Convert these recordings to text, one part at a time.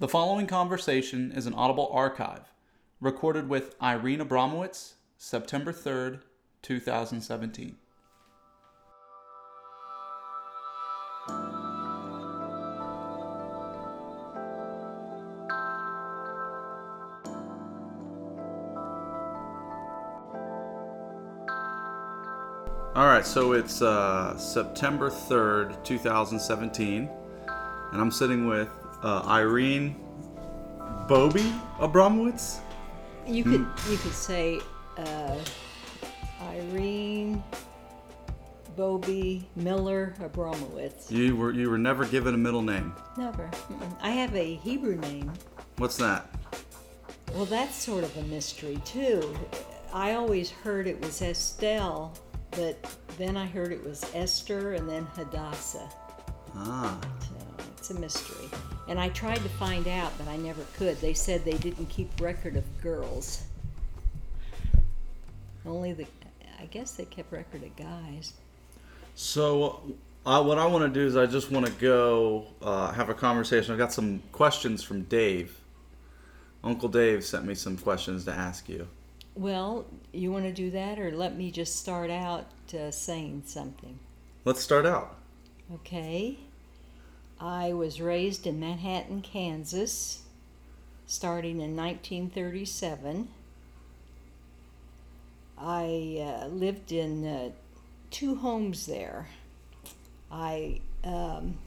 The following conversation is an audible archive recorded with Irene Abramowitz, September 3rd, 2017. All right, so it's uh, September 3rd, 2017, and I'm sitting with uh, Irene Bobby Abramowitz. You could you could say uh, Irene Bobby Miller Abramowitz. You were you were never given a middle name. Never. Mm-mm. I have a Hebrew name. What's that? Well, that's sort of a mystery too. I always heard it was Estelle, but then I heard it was Esther and then Hadassah. Ah, So it's a mystery. And I tried to find out, but I never could. They said they didn't keep record of girls. Only the, I guess they kept record of guys. so uh, what I want to do is I just want to go uh, have a conversation. I've got some questions from Dave. Uncle Dave sent me some questions to ask you. Well, you want to do that, or let me just start out uh, saying something? Let's start out. Okay. I was raised in Manhattan, Kansas, starting in 1937. I uh, lived in uh, two homes there. I um,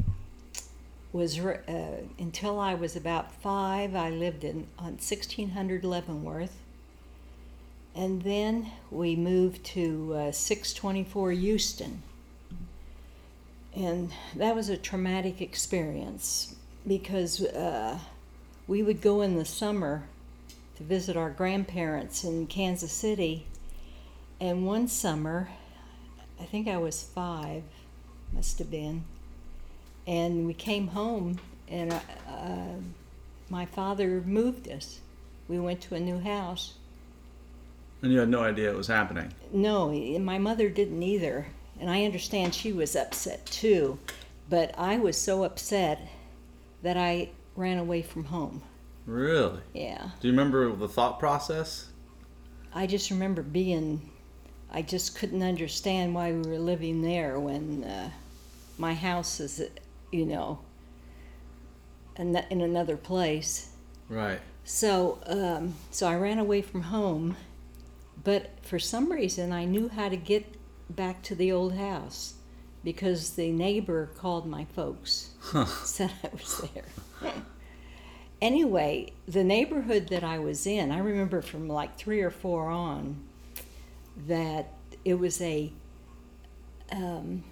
was uh, until I was about five. I lived in on 1600 Leavenworth, and then we moved to uh, 624 Houston and that was a traumatic experience because uh, we would go in the summer to visit our grandparents in Kansas City. And one summer, I think I was five, must have been, and we came home, and uh, uh, my father moved us. We went to a new house. And you had no idea it was happening. No, my mother didn't either. And I understand she was upset too. But I was so upset that I ran away from home. Really? Yeah. Do you remember the thought process? I just remember being, I just couldn't understand why we were living there when uh, my house is, you know, in in another place. Right. So, um, so I ran away from home, but for some reason I knew how to get back to the old house because the neighbor called my folks, said I was there. anyway, the neighborhood that I was in, I remember from like three or four on that it was a um,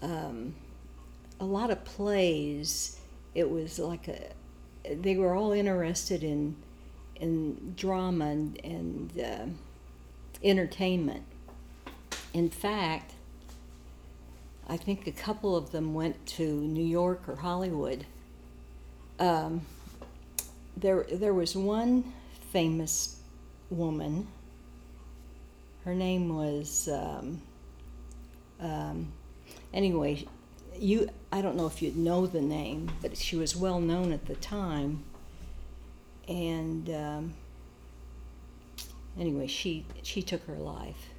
um, a lot of plays. It was like a they were all interested in in drama and, and uh, entertainment. In fact, I think a couple of them went to New York or Hollywood. Um, there, there was one famous woman. Her name was. Um, um, anyway, you. I don't know if you know the name, but she was well known at the time. And um, anyway, she she took her life.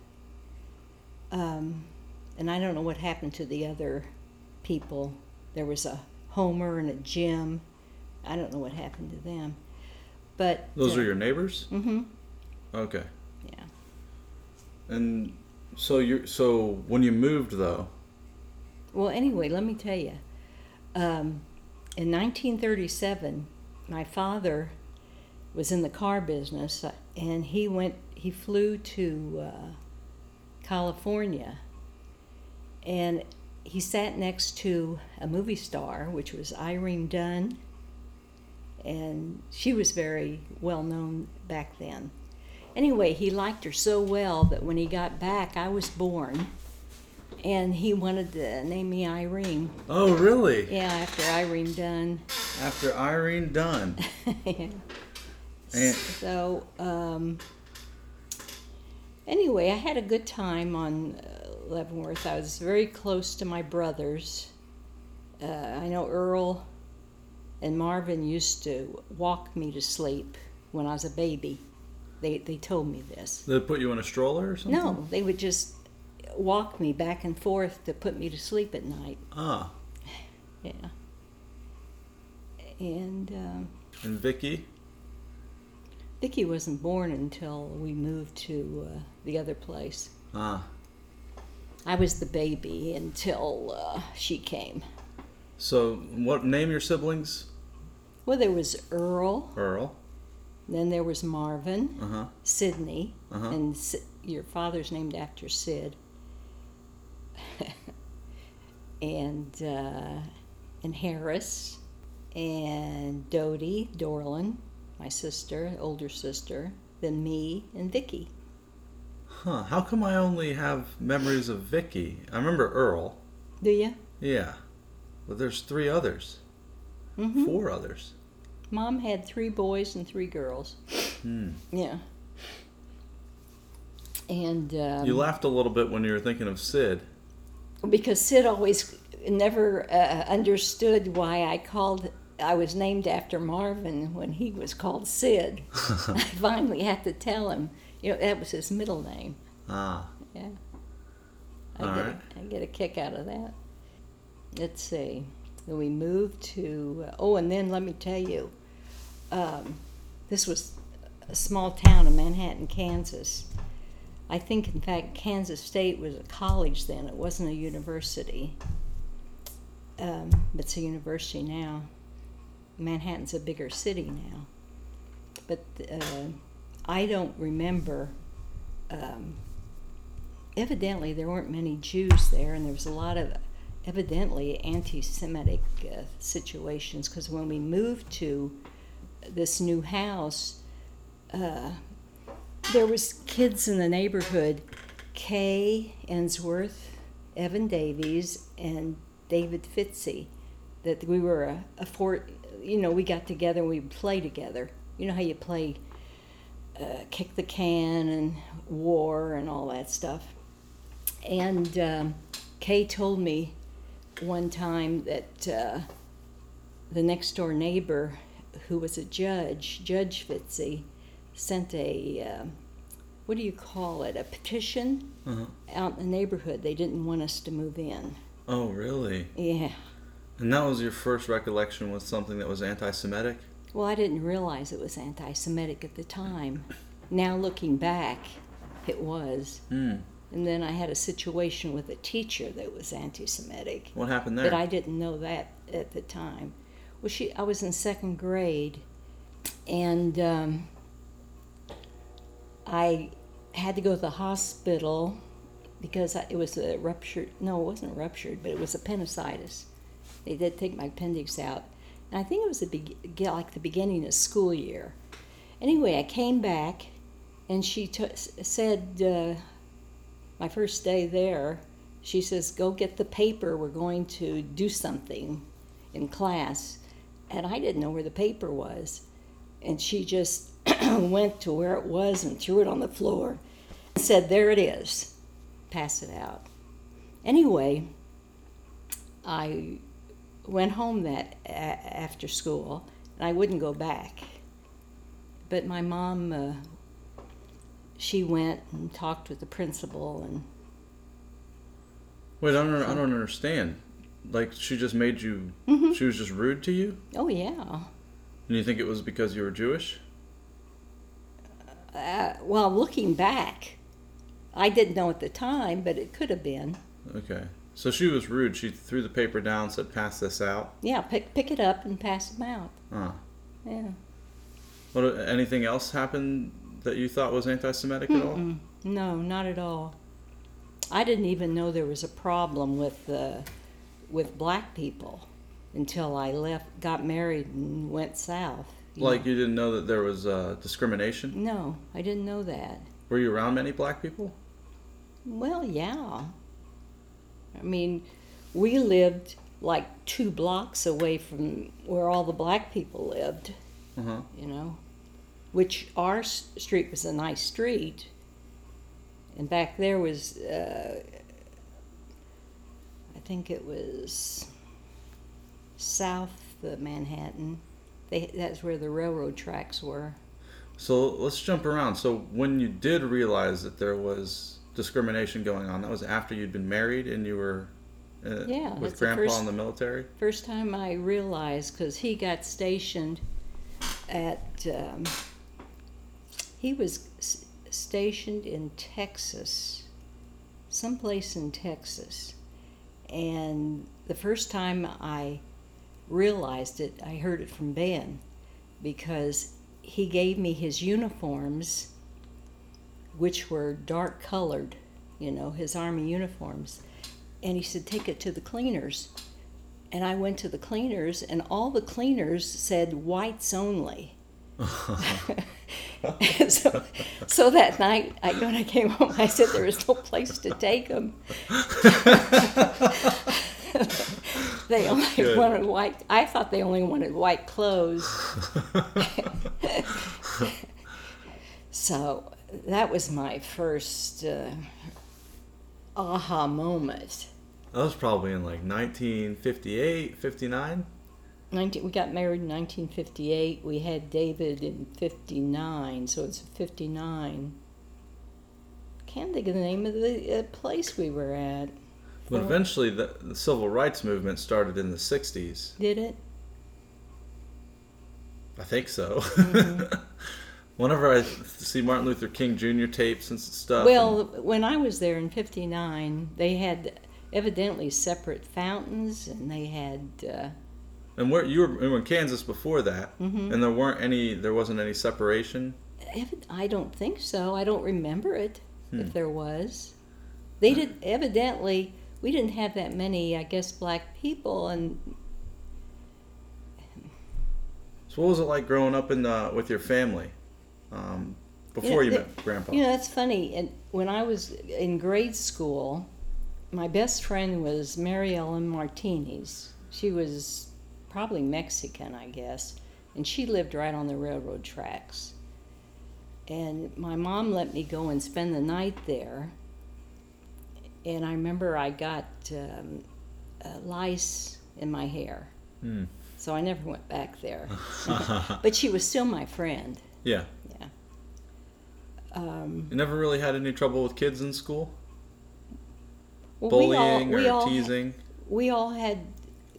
Um, and I don't know what happened to the other people. There was a Homer and a Jim. I don't know what happened to them. But Those uh, are your neighbors? Mm-hmm. Okay. Yeah. And so you so when you moved though, Well, anyway, let me tell you. Um, in 1937, my father was in the car business, uh, and he went. He flew to uh, California, and he sat next to a movie star, which was Irene Dunne, and she was very well known back then. Anyway, he liked her so well that when he got back, I was born, and he wanted to name me Irene. Oh, really? Yeah, after Irene Dunne. After Irene Dunne. yeah. And- So, um, anyway, I had a good time on uh, Leavenworth. I was very close to my brothers. Uh, I know Earl and Marvin used to walk me to sleep when I was a baby. They they told me this. They put you in a stroller or something? No, they would just walk me back and forth to put me to sleep at night. Ah. Yeah. And um, And Vicky? Vicky wasn't born until we moved to uh, the other place. Ah. I was the baby until uh, she came. So, what name your siblings? Well, there was Earl, Earl. then there was Marvin, Uh huh. Sydney, Uh-huh. and Si- your father's named after Sid, and uh, and Harris, and Dodie, Dorlin, my sister, older sister, than me and Vicky. Huh. How come I only have memories of Vicky? I remember Earl. Do you? Yeah. But there's three others. Mm-hmm. Four others. Mom had three boys and three girls. Hmm. Yeah. And um, You laughed a little bit when you were thinking of Sid. because Sid always never uh, understood why I called. I was named after Marvin when he was called Sid. I finally had to tell him. You know that was his middle name. Ah. Yeah. I All get right. a, I get a kick out of that. Let's see. Then we moved to. Uh, oh, and then let me tell you, um, this was a small town in Manhattan, Kansas. I think, in fact, Kansas State was a college then. It wasn't a university. Um, it's a university now. Manhattan's a bigger city now. But uh, I don't remember. Um, evidently, there weren't many Jews there, and there was a lot of evidently anti-Semitic uh, situations. Because when we moved to this new house, uh, there was kids in the neighborhood, Kay Ensworth, Evan Davies, and David Fitzy, that we were a, a fort. You know, we got together and we would play together. You know how you play uh, kick the can and war and all that stuff. And um, Kay told me one time that uh, the next door neighbor, who was a judge, Judge Fitzy, sent a um what do you call it? A petition Uh-huh. out in the neighborhood. They didn't want us to move in. Oh, really? Yeah. And that was your first recollection with something that was anti Semitic? Well, I didn't realize it was anti Semitic at the time. Now looking back, it was. Hmm. And then I had a situation with a teacher that was anti Semitic. What happened there? But I didn't know that at the time. Well, she, I was in second grade, and um, I had to go to the hospital because I, it was a ruptured. No, it wasn't ruptured, but it was appendicitis. They did take my appendix out, and I think it was a big, like the beginning of school year. Anyway, I came back, and she t- said, uh, my first day there, she says, "Go get the paper. We're going to do something in class." And I didn't know where the paper was, and she just went to where it was and threw it on the floor, and said, "There it is. Pass it out." Anyway, I went home that a- after school, and I wouldn't go back. But my mom, uh, she went and talked with the principal, and Wait, I don't, I don't understand. Like, she just made you, Mm-hmm. she was just rude to you? oh yeah. And you think it was because you were Jewish? Uh, well, looking back, I didn't know at the time, but it could have been. Okay. So she was rude. She threw the paper down, said, pass this out. Yeah, pick pick it up and pass them out. Ah. Yeah. What, anything else happened that you thought was anti Semitic at all? No, not at all. I didn't even know there was a problem with uh, with black people until I left, got married, and went south. you Like, know. you didn't know that there was uh, discrimination? No, I didn't know that. Were you around many black people? Well, yeah. I mean, we lived like two blocks away from where all the black people lived. Uh huh. you know, which our street was a nice street, and back there was, uh, I think it was South of Manhattan. They, that's where the railroad tracks were. So let's jump around. So when you did realize that there was discrimination going on, that was after you'd been married and you were uh, Yeah, with the grandpa first- in the military. First time I realized, because he got stationed at, um, he was s- stationed in Texas, someplace in Texas. And the first time I realized it, I heard it from Ben, because he gave me his uniforms, which were dark colored, you know, his army uniforms. And he said, Take it to the cleaners. And I went to the cleaners, and all the cleaners said whites only. so, so that night, I, when I came home, I said there was no place to take them. they only Good. wanted white. I thought they only wanted white clothes. so that was my first uh, aha moment. That was probably in like 1958, 59. 19, we got married in 1958. We had David in 59, so it's 59. Can't think of the name of the uh, place we were at. But Well- eventually, the, the civil rights movement started in the 60s. Did it? I think so. Mm-hmm. Whenever I see Martin Luther King Jr. tapes and stuff. Well, when I was there in 59, they had evidently separate fountains and they had. Uh, and where you were, you were in Kansas before that, Mhm. and there weren't any, there wasn't any separation. I don't think so. I don't remember it Hmm. if there was. They did evidently. We didn't have that many, I guess, black people, and So what was it like growing up in uh, with your family um, before you, the- met Grandpa? You know, that's funny. And when I was in grade school, my best friend was Mary Ellen Martinez. She was probably Mexican, I guess, and she lived right on the railroad tracks. And my mom let me go and spend the night there. And I remember I got um, uh, lice in my hair, Hmm. so I never went back there. but she was still my friend. yeah. Um, You never really had any trouble with kids in school, well, we all- bullying we or all, teasing. We all had.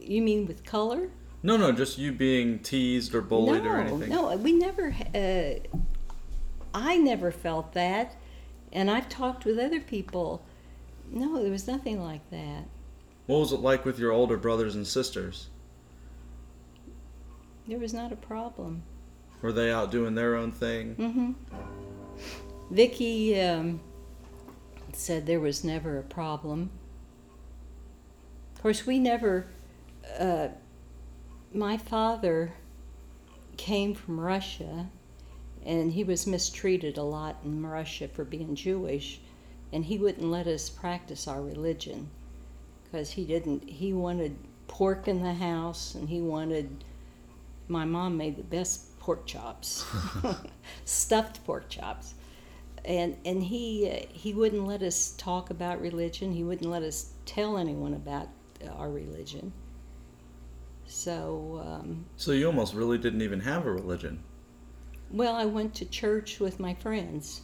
You mean with color? No, no, just you being teased or bullied no, or anything. no, we never. Uh, I never felt that, and I've talked with other people. No, there was nothing like that. What was it like with your older brothers and sisters? There was not a problem. Were they out doing their own thing? hmm Vicky um, said there was never a problem. Of course, we never. Uh, my father came from Russia, and he was mistreated a lot in Russia for being Jewish, and he wouldn't let us practice our religion because he didn't. He wanted pork in the house, and he wanted. My mom made the best pork chops, stuffed pork chops, and and he uh, he wouldn't let us talk about religion. He wouldn't let us tell anyone about our religion. So, um, So you almost really didn't even have a religion, well, I went to church with my friends.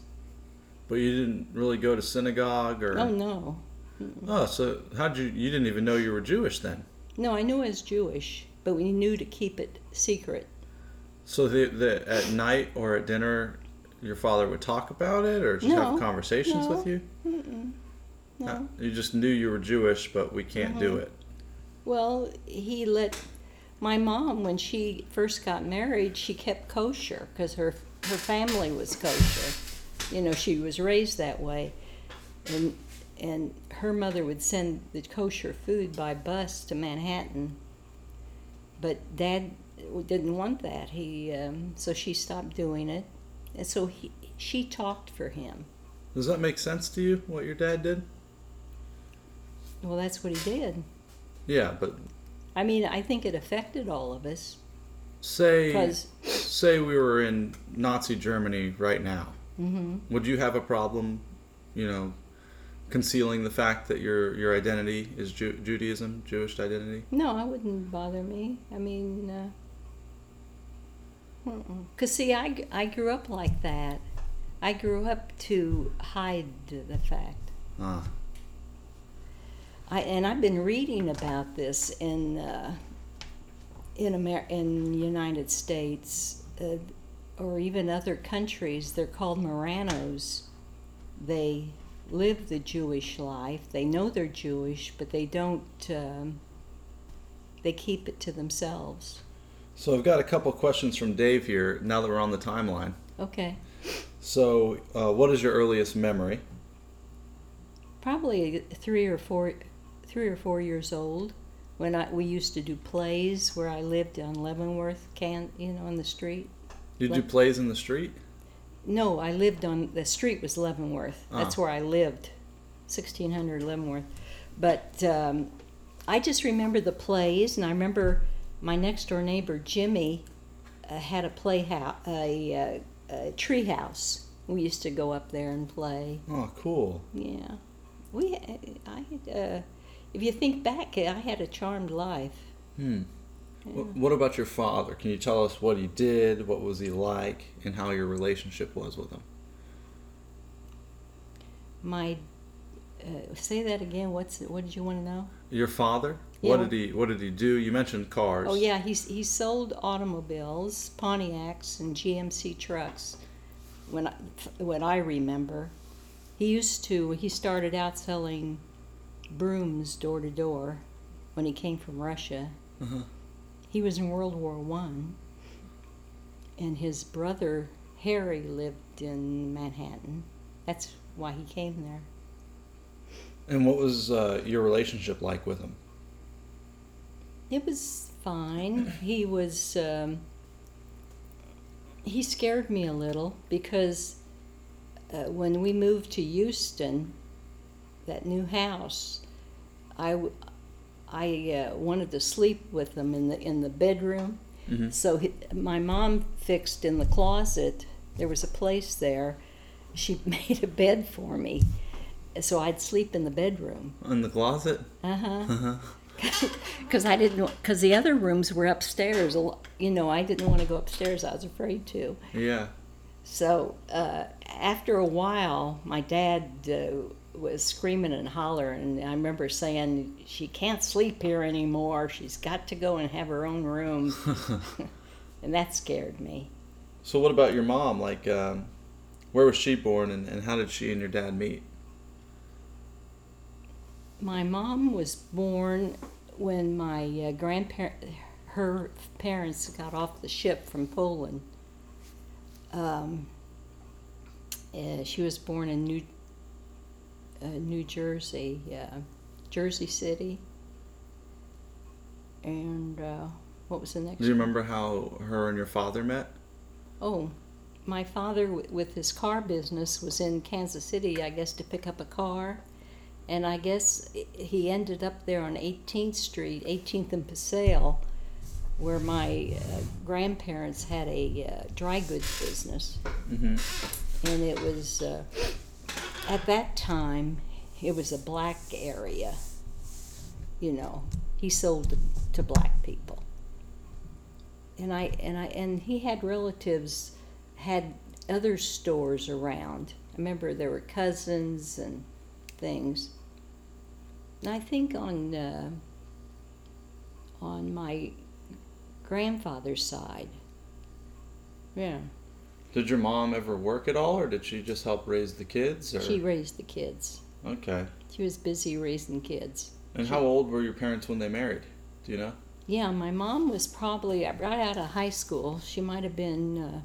but you didn't really go to synagogue or. Oh no, Oh, so how'd you? You didn't even know you were Jewish then. no, I knew I was Jewish, but we knew to keep it secret. So the, the at night or at dinner, your father would talk about it, or just No, have conversations no. with you. Mm-mm. No. Uh, You just knew you were Jewish, but we can't do Mhm. it. Well, he let my mom when she first got married. She kept kosher because her her family was kosher. You know, she was raised that way, and and her mother would send the kosher food by bus to Manhattan. But Dad didn't want that. He um, so she stopped doing it, and so he she talked for him. Does that make sense to you? What your dad did? Well, that's what he did. Yeah, but I mean, I think it affected all of us say say we were in Nazi Germany right now. hmm Would you have a problem, you know, concealing the fact that your your identity is Ju- Judaism, Jewish identity? No, I wouldn't bother me. I mean, uh, cause see, I, I grew up like that. I grew up to hide the fact. Ah, I and I've been reading about this in uh, in Amer- in United States uh, or even other countries. They're called Marranos. They live the Jewish life. They know they're Jewish, but they don't. Um, they keep it to themselves. So I've got a couple questions from Dave here. Now that we're on the timeline, Okay, so uh, what is your earliest memory? probably three or four, three or four years old. When I we used to do plays where I lived on Leavenworth, can you know, on the street. Did you do plays in the street? No, I lived on the street was Leavenworth. That's Ah. where I lived, sixteen hundred Leavenworth. But um, I just remember the plays, and I remember my next door neighbor Jimmy uh, had a playhouse, a, uh, a tree house. We used to go up there and play. Oh, cool. Yeah, we. I. Uh, if you think back, I had a charmed life. Hmm. Yeah. What about your father? Can you tell us what he did, what was he like, and how your relationship was with him? My. Uh, say that again. What's what did you want to know? Your father? Yeah. What did he What did he do? You mentioned cars. Oh yeah, he's he sold automobiles, Pontiacs and GMC trucks. When I, when I remember, he used to. He started out selling brooms door to door when he came from Russia. Uh-huh. He was in World War One, and his brother Harry lived in Manhattan. That's why he came there. And what was uh, your relationship like with him? It was fine. He was. Um, he scared me a little because uh, when we moved to Houston, that new house, I, I uh, wanted to sleep with him in the in the bedroom. Mhm. So he, my mom fixed in the closet. There was a place there. She made a bed for me, so I'd sleep in the bedroom. In the closet? Uh huh Uh-huh. because I didn't because the other rooms were upstairs. You know, I didn't want to go upstairs. I was afraid to. Yeah. So uh, after a while, my dad uh, was screaming and hollering, and I remember saying, "She can't sleep here anymore. She's got to go and have her own room," and that scared me. So what about your mom? Like, um, where was she born, and, and how did she and your dad meet? My mom was born when my uh, grandparent, her parents got off the ship from Poland. Um, uh, she was born in New uh, New Jersey, uh, Jersey City. And uh, what was the next? Do you one? remember how her and your father met? Oh, my father, w- with his car business, was in Kansas City, I guess, to pick up a car. And I guess he ended up there on 18th Street, 18th and Paseo, where my uh, grandparents had a uh, dry goods business. Mm-hmm. And it was, uh, at that time, it was a black area. You know, he sold to, to black people and I and I and he had relatives had other stores around. I remember there were cousins and things. And I think on uh, on my grandfather's side, yeah, Did your mom ever work at all, or did she just help raise the kids? Or? she raised the kids. Okay. She was busy raising kids. And how old were your parents when they married? Do you know? Yeah, my mom was probably right out of high school. She might have been, uh,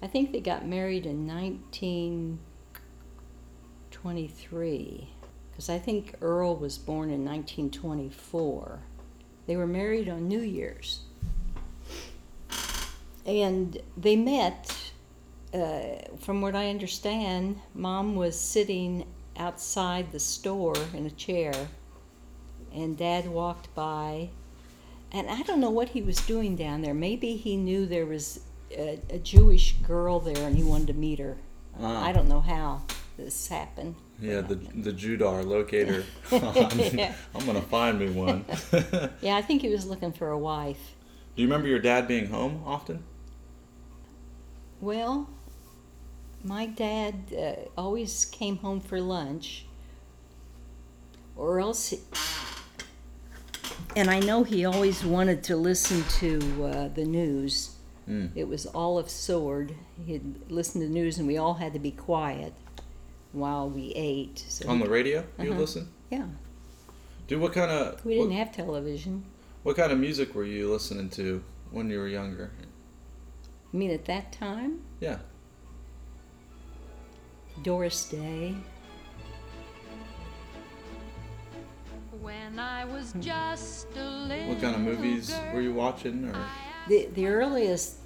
I think they got married in 1923. Because I think Earl was born in 1924. They were married on New Year's. And they met, uh, from what I understand, mom was sitting outside the store in a chair, and dad walked by and I don't know what he was doing down there. Maybe he knew there was a, a Jewish girl there and he wanted to meet her. Ah. I don't know how this happened. Yeah, the the Judar locator. I'm, I'm gonna find me one. Yeah, I think he was looking for a wife. Do you remember your dad being home often? Well, my dad uh, always came home for lunch, or else. He, and I know he always wanted to listen to uh, the news. Mm. It was all of Sword. He'd listen to news, and we all had to be quiet while we ate. So On the radio, you Uh-huh. listen. yeah, Dude, what kind of we didn't what, have television. what kind of music were you listening to when you were younger? I mean, at that time, Yeah. Doris Day. When I was just a little What kind of movies girl, were you watching? Or The the earliest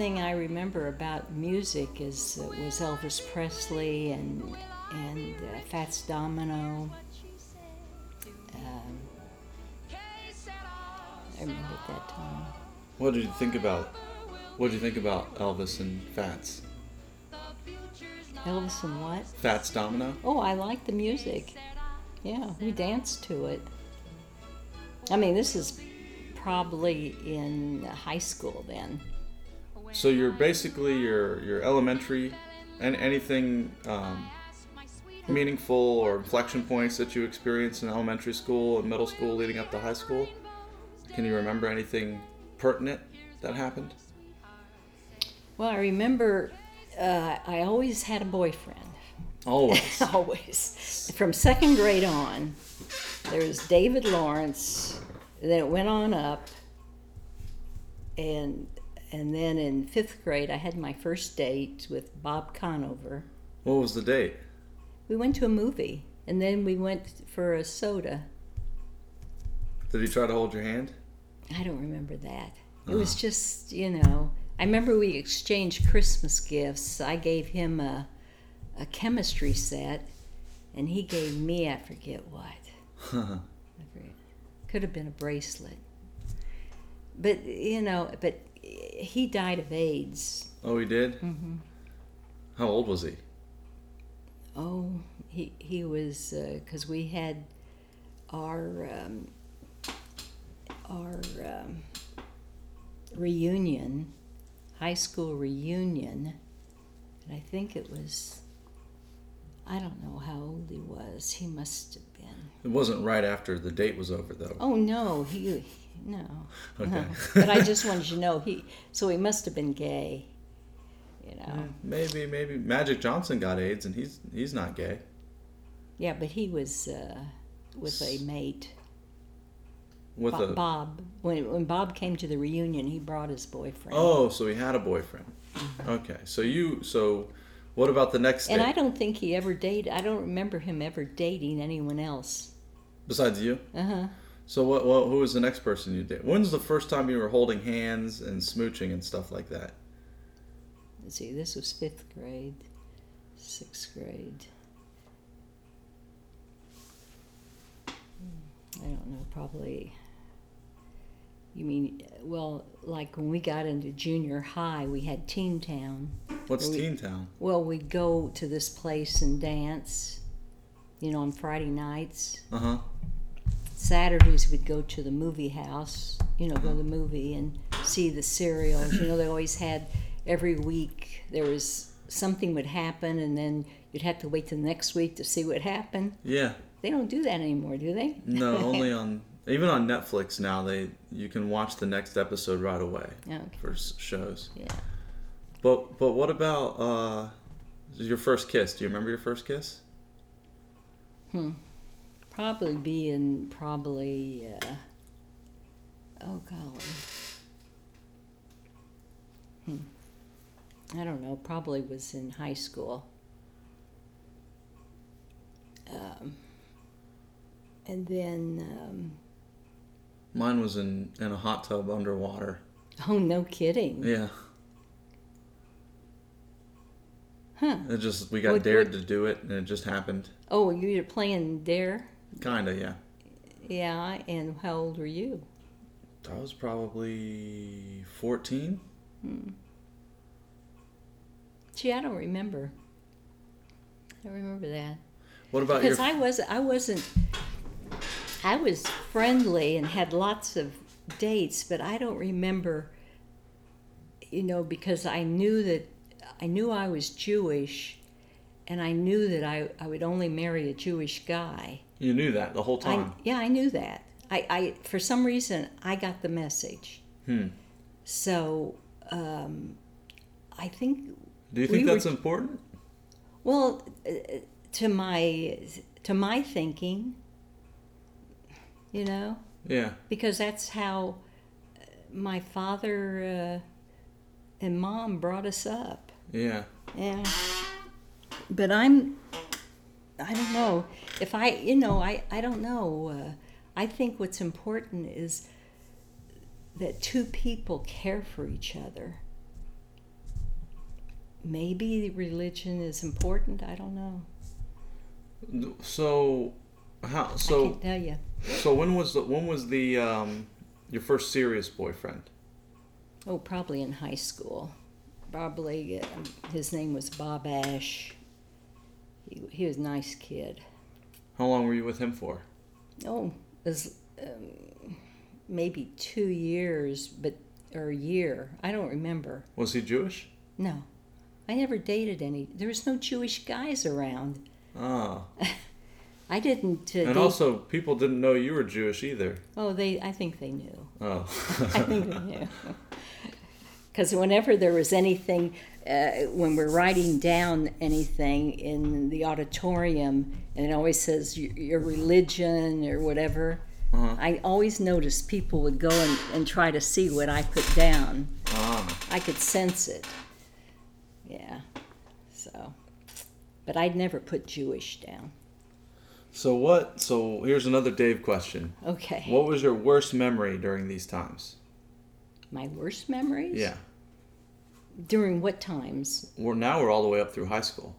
thing I remember about music is uh, was Elvis Presley and and uh, Fats Domino. Um, I remember at that time. what did you think about? What did you think about Elvis and Fats? Elvis and what? Fats Domino. Oh, I like the music. Yeah, we danced to it. I mean, this is probably in high school then. So you're basically your your elementary and anything um, meaningful or inflection points that you experienced in elementary school and middle school leading up to high school. Can you remember anything pertinent that happened? Well, I remember uh, I always had a boyfriend. Always. always. From second grade on, there was David Lawrence. Then it went on up, and and then in fifth grade, I had my first date with Bob Conover. what was the date? We went to a movie, and then we went for a soda. Did he try to hold your hand? I don't remember that. It was ah. just, you know, I remember we exchanged Christmas gifts. I gave him a, a chemistry set, and he gave me, I forget what. I forget. Could have been a bracelet. But, you know, but he died of AIDS. oh, he did. Mm-hmm. How old was he? Oh, he, he was, because we had our, um, our um, reunion, high school reunion, and I think it was, I don't know how old he was. He must have been. It wasn't right after the date was over, though. Oh no, he no. Okay. no. but I just wanted you to know he. So he must have been gay. You know. Maybe, maybe Magic Johnson got AIDS, and he's he's not gay. Yeah, but he was uh, with a mate. With Bo- a Bob. When when Bob came to the reunion, he brought his boyfriend. oh, so he had a boyfriend. Okay, so you so what about the next and date I don't think he ever dated. I don't remember him ever dating anyone else. besides you? Uh huh. So what, what? Who was the next person you did? When's the first time you were holding hands and smooching and stuff like that? Let's see. This was fifth grade, sixth grade. Hmm, I don't know. Probably. You mean well, like when we got into junior high, we had Teen Town. What's Well, we- Teen Town? Well, we'd go to this place and dance. You know, on Friday nights. Uh huh. Saturdays we'd go to the movie house, you know, go to the movie and see the serials. You know, they always had every week there was something would happen and then you'd have to wait till the next week to see what happened. Yeah. They don't do that anymore, do they? No, only on even on Netflix now. They you can watch the next episode right away Okay. for shows. Yeah. But but what about uh, your first kiss? Do you remember your first kiss? Probably be in probably uh, oh golly. Hmm. I don't know, probably was in high school. Um, and then um, Mine was in in a hot tub underwater. oh no kidding. Yeah. Huh. It just we got What- dared what- to do it, and it just happened. Oh, you were playing dare? Kinda, yeah. Yeah, and how old were you? I was probably fourteen. Hmm. Gee, I don't remember. I don't remember that. What about because your? I was I wasn't I was friendly and had lots of dates, but I don't remember. You know, because I knew that I knew I was Jewish, and I knew that I, I would only marry a Jewish guy. You knew that the whole I, time. yeah, I knew that. I, I for some reason I got the message. Hmm. So um, I think Do you think we were- that's important? well, uh, to my to my thinking, you know, Yeah. because that's how uh, my father uh, and mom brought us up. Yeah. Yeah. But I'm, I don't know. If I, you know, I, I don't know. Uh, I think what's important is that two people care for each other. Maybe religion is important. I don't know. So, how? I So, can't tell you. so when was the when was the um your first serious boyfriend? Oh, probably in high school. Probably um, his name was Bob Ash. He, he was a nice kid. How long were you with him for? Oh, it was um, maybe two years, but or a year. I don't remember. Was he Jewish? No, I never dated any. There was no Jewish guys around. Ah. I didn't. Uh, And date- also, people didn't know you were Jewish either. oh, they. I think they knew. Oh. I think they knew. Because whenever there was anything, uh, when we're writing down anything in the auditorium, and it always says your, your religion or whatever, Uh-huh. I always noticed people would go and, and try to see what I put down. ah. I could sense it. Yeah. So, but I'd never put Jewish down. So what? So here's another Dave question. Okay. What was your worst memory during these times? My worst memories? Yeah. During what times? We're now we're all the way up through high school.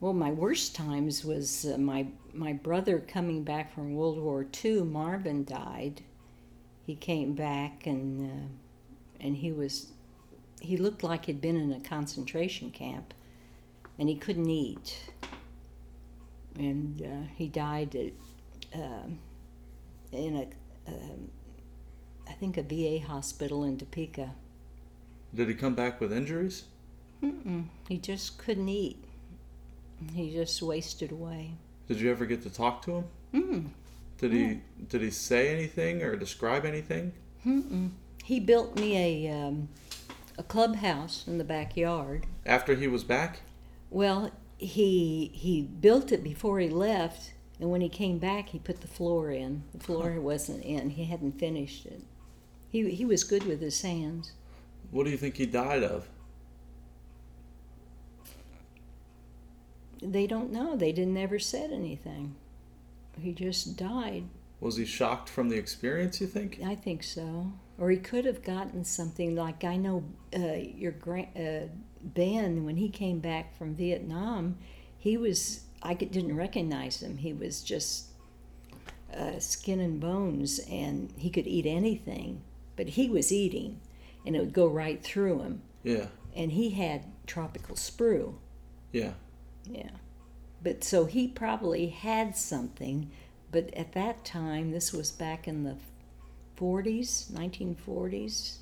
Well, my worst times was uh, my my brother coming back from World War II. Marvin died. He came back and uh, and he was he looked like he'd been in a concentration camp, and he couldn't eat. And uh, he died at, um in a um, I think a VA hospital in Topeka. Did he come back with injuries? Mm-mm. He just couldn't eat. He just wasted away. Did you ever get to talk to him? Mm. Did he did he say anything or describe anything? Mm-mm. He built me a um, a clubhouse in the backyard. After he was back? Well, he he built it before he left, and when he came back, he put the floor in. The floor wasn't in. He hadn't finished it. He he was good with his hands. What do you think he died of? They don't know. They didn't ever said anything. He just died. Was he shocked from the experience, you think? I think so. Or he could have gotten something like I know uh, your grand uh, Ben when he came back from Vietnam, he was I didn't recognize him. He was just uh, skin and bones, and he could eat anything. But he was eating, and it would go right through him. Yeah. And he had tropical sprue. Yeah. Yeah. But so he probably had something, but at that time, this was back in the 40s, 1940s,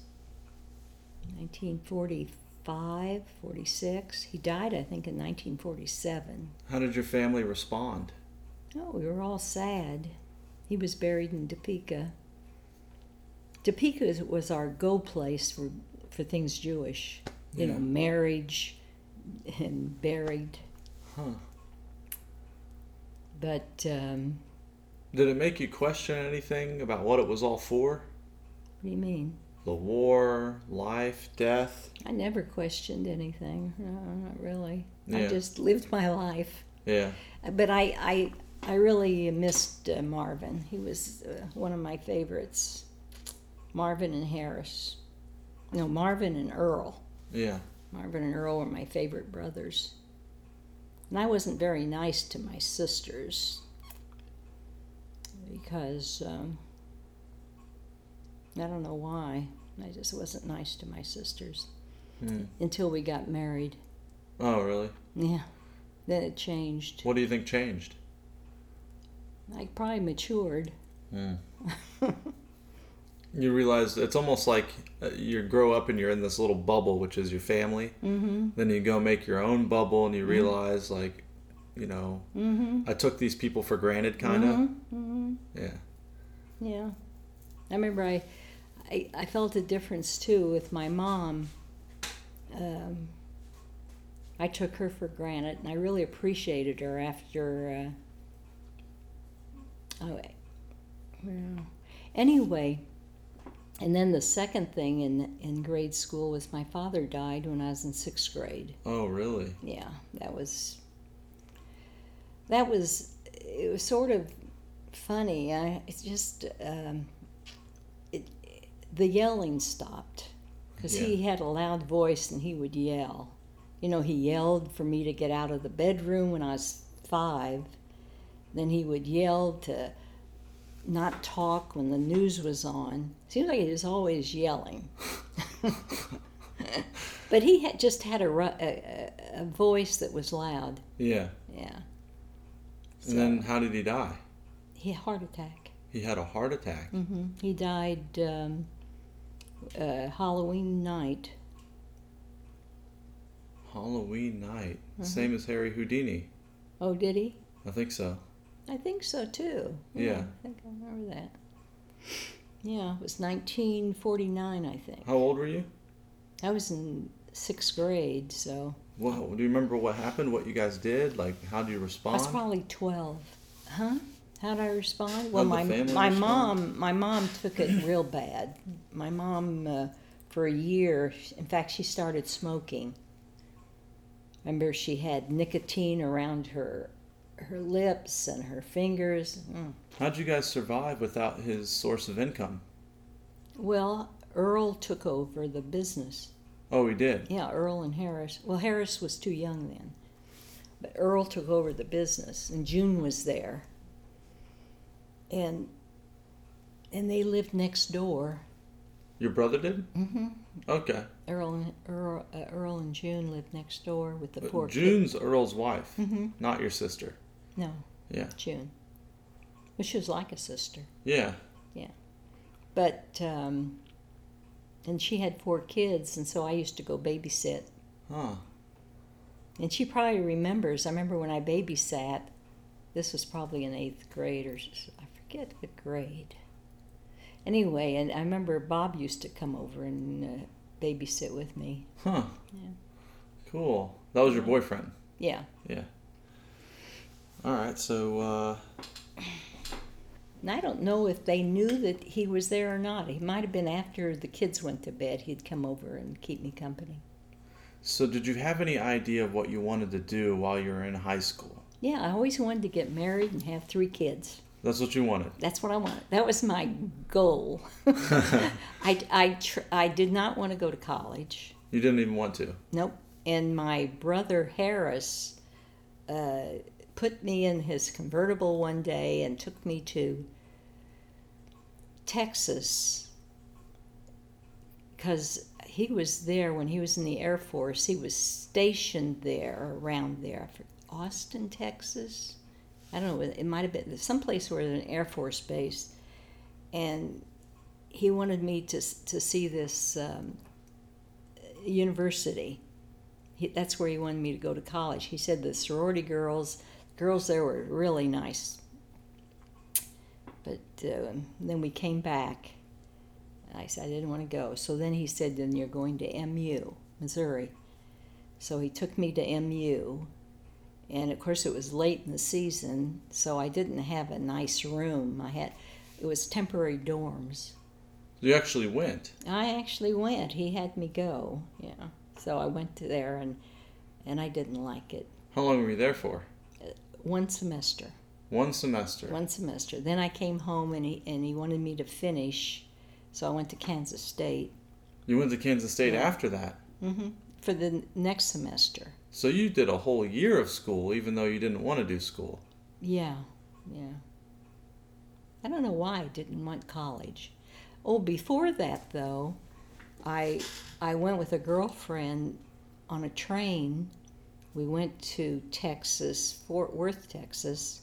1945, 46. He died, I think, in 1947. How did your family respond? Oh, we were all sad. He was buried in Topeka. Topeka was our go place for, for things Jewish. You know, marriage and buried. Huh. But um, Did it make you question anything about what it was all for? what do you mean? The war, life, death? I never questioned anything. No, not really. I just lived my life. Yeah. But I, I, I really missed uh, Marvin. He was uh, one of my favorites. Marvin and Harris. No, Marvin and Earl. Yeah. Marvin and Earl were my favorite brothers. And I wasn't very nice to my sisters because um, I don't know why. I just wasn't nice to my sisters Hmm. until we got married. Oh, really? Yeah. Then it changed. What do you think changed? I probably matured. You realize it's almost like uh, you grow up and you're in this little bubble, which is your family. Mm-hmm. Then you go make your own bubble, and you realize, like, you know, I took these people for granted, kind of. Mm-hmm. Yeah. Yeah. I remember I, I, I felt a difference too with my mom. Um, I took her for granted, and I really appreciated her after. Uh, oh, well, anyway, and then the second thing in in grade school was my father died when I was in sixth grade. Oh, really? Yeah, that was. That was it was sort of funny. I it's just um, it, the yelling stopped because he had a loud voice and he would yell. You know, he yelled for me to get out of the bedroom when I was five. Then he would yell to not talk when the news was on. Seems like he was always yelling. but he had just had a, a, a, voice that was loud. Yeah. Yeah. And then how did he die? He had a heart attack. He had a heart attack. Mm-hmm. He died um, uh, Halloween night. Halloween night. Mm-hmm. Same as Harry Houdini. Oh, did he? I think so. I think so too. Yeah. I think I remember that. Yeah, it was 1949, I think. How old were you? I was in sixth grade, so Well, do you remember what happened? What you guys did? Like, how did you respond? I was probably 12. Huh? How did I respond? Well, my my respond? mom my mom took it real bad. My mom uh, for a year, in fact, she started smoking. Remember, she had nicotine around her her lips and her fingers. Mm. How'd you guys survive without his source of income? Well, Earl took over the business. Oh, he did. Yeah, Earl and Harris. Well, Harris was too young then. But Earl took over the business and June was there. And and they lived next door. Your brother did? Mm-hmm. Okay. Earl and Earl, uh, Earl and June lived next door with the poor. June's Earl's wife, Mm-hmm. not your sister. No, Yeah. June. Well, she was like a sister. Yeah. Yeah. But um, and she had four kids, and so I used to go babysit. Huh. And she probably remembers. I remember when I babysat. This was probably in eighth grade, or I forget the grade. Anyway, and I remember Bob used to come over and uh, babysit with me. Huh. Yeah. Cool. That was your boyfriend. Yeah. Yeah. All right. So, uh, And I don't know if they knew that he was there or not. He might have been after the kids went to bed. He'd come over and keep me company. so did you have any idea of what you wanted to do while you were in high school? Yeah, I always wanted to get married and have three kids. That's what you wanted. That's what I wanted. That was my goal. I, I, tr- I did not want to go to college. You didn't even want to. Nope. And my brother Harris uh, put me in his convertible one day and took me to Texas because he was there when he was in the Air Force. He was stationed there, around there, Austin, Texas. I don't know. It might have been someplace where there's an Air Force base, and he wanted me to to see this um, university. He, that's where he wanted me to go to college. He said the sorority girls, girls there were really nice. But uh, then we came back. I said I didn't want to go. So then he said, "Then you're going to MU, Missouri." So he took me to MU, and of course it was late in the season, so I didn't have a nice room. I had it was temporary dorms. You actually went. I actually went. He had me go. Yeah. So I went to there and and I didn't like it. How long were you there for? One semester. One semester. One semester. Then I came home and he and he wanted me to finish, so I went to Kansas State You went to Kansas State Yeah. after that. Mm-hmm. for the next semester. So you did a whole year of school, even though you didn't want to do school. Yeah, yeah. I don't know why I didn't want college. Oh, before that though, I I went with a girlfriend on a train. We went to Texas, Fort Worth, Texas,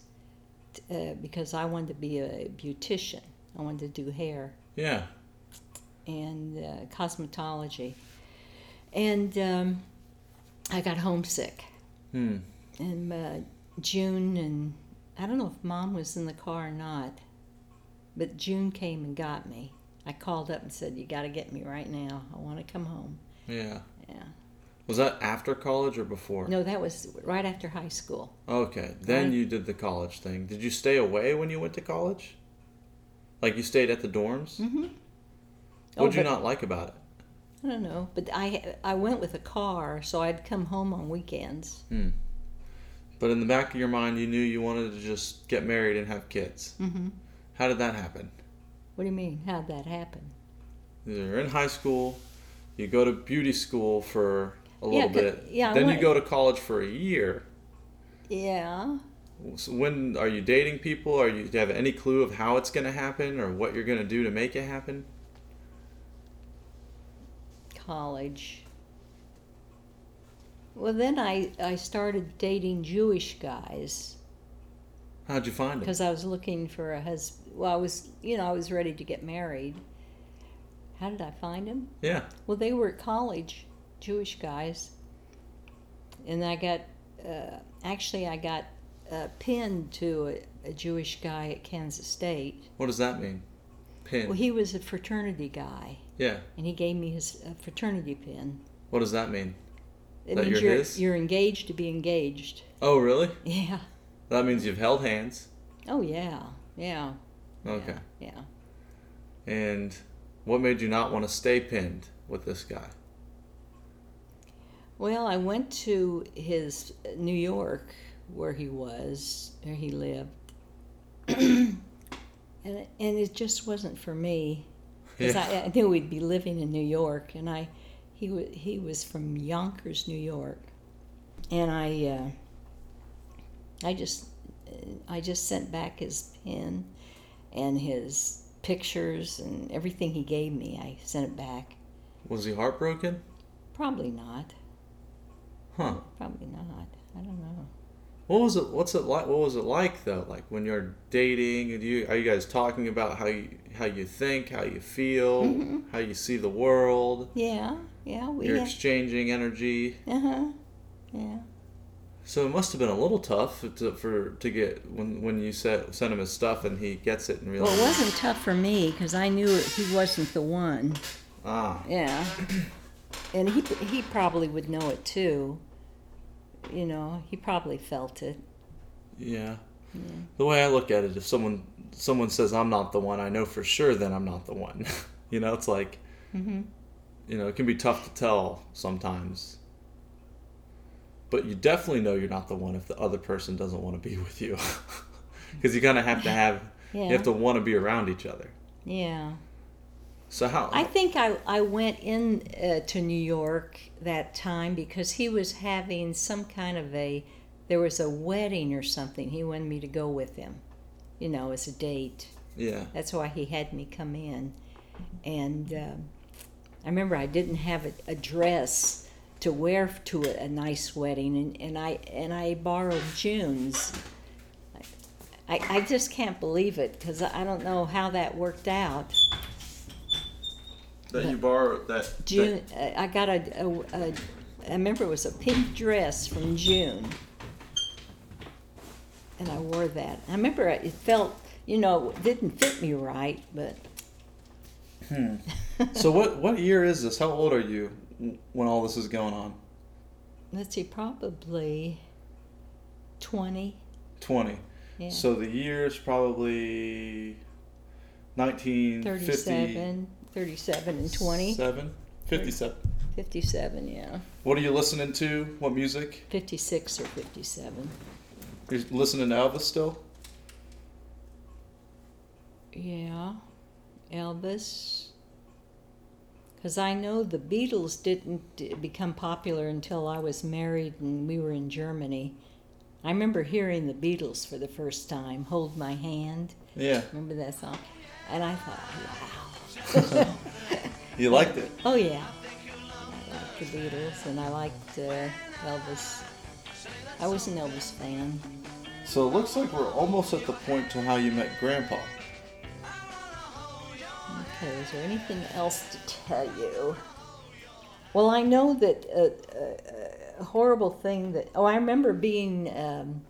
uh, because I wanted to be a beautician. I wanted to do hair Yeah. and uh, cosmetology. And um, I got homesick Hmm. in uh, June, and I don't know if mom was in the car or not, but June came and got me. I called up and said, You got to get me right now. I want to come home. Yeah. Yeah. Was that after college or before? No, that was right after high school. Okay. Then Right. you did the college thing. Did you stay away when you went to college? Like you stayed at the dorms? Mm-hmm. What'd you not like about it? I don't know, but I I went with a car, so I'd come home on weekends. Hmm. But in the back of your mind, you knew you wanted to just get married and have kids. Mm-hmm. How did that happen? What do you mean? How'd that happen? You're in high school, you go to beauty school for a Yeah, little bit, yeah, then you go to college for a year. Yeah. So when are you dating people? Are you do you have any clue of how it's going to happen or what you're going to do to make it happen? college. Well, then I, I started dating Jewish guys How'd you find them? because I was looking for a husband. Well, I was, you know, I was ready to get married. How did I find them? Yeah. Well, they were at college, Jewish guys. And I got, uh, actually, I got uh, pinned to a, a Jewish guy at Kansas State. What does that mean? Pin. Well, he was a fraternity guy, yeah. and he gave me his uh, fraternity pin. What does that mean? It That means you're you're, you're engaged to be engaged. Oh, really? Yeah. That means you've held hands. Oh yeah. Yeah. Okay. Yeah. And what made you not want to stay pinned with this guy? Well, I went to his uh, New York where he was, where he lived, and it, and it just wasn't for me. Because Yeah. I, I knew we'd be living in New York, and I, he was he was from Yonkers, New York, and I, uh, I just, uh, I just sent back his pen, and his pictures and everything he gave me. I sent it back. Was he heartbroken? Probably not. Huh. Probably not. I don't know. What was it? What's it like? What was it like though? Like when you're dating, and you are you guys talking about how you how you think, how you feel, Mm-hmm. how you see the world? Yeah, yeah, we You're had, exchanging energy. uh huh, yeah. So it must have been a little tough to, for to get when when you set, sent him his stuff and he gets it and realizes. Well, it wasn't tough for me because I knew he wasn't the one. ah Yeah, and he he probably would know it too. You know, he probably felt it. yeah. The way I look at it, if someone someone says I'm not the one, I know for sure then I'm not the one. you know, it's like Mm-hmm. you know it can be tough to tell sometimes. But you definitely know you're not the one if the other person doesn't want to be with you, because you kind of have to have you have to want to be around each other. Yeah. So how? I think I, I went in uh, to New York that time because he was having some kind of a, there was a wedding or something. He wanted me to go with him, you know, as a date. yeah. That's why he had me come in. And um I remember I didn't have a, a dress to wear to a, a nice wedding, and, and I and I borrowed June's. I, I just can't believe it because I don't know how that worked out. That you borrowed that. June, uh, I got a, a, a, I remember it was a pink dress from June, and I wore that. I remember it felt, you know, it didn't fit me right, but So what what year is this? How old are you when all this is going on? let's see, probably twenty. Twenty. Yeah. So the year is probably 1950. 37, 37 and 20. 57. 57, yeah. What are you listening to? What music? 56 or 57. You're listening to Elvis still? Yeah. Elvis. Because I know the Beatles didn't become popular until I was married and we were in Germany. I remember hearing the Beatles for the first time, Hold My Hand. Yeah. Remember that song? And I thought, wow. You liked it? Oh yeah, I liked the Beatles and I liked uh, Elvis. I was an Elvis fan. So it looks like we're almost at the point to how you met Grandpa. Okay, is there anything else to tell you? Well, I know that uh, uh, a horrible thing that. Oh, I remember being um,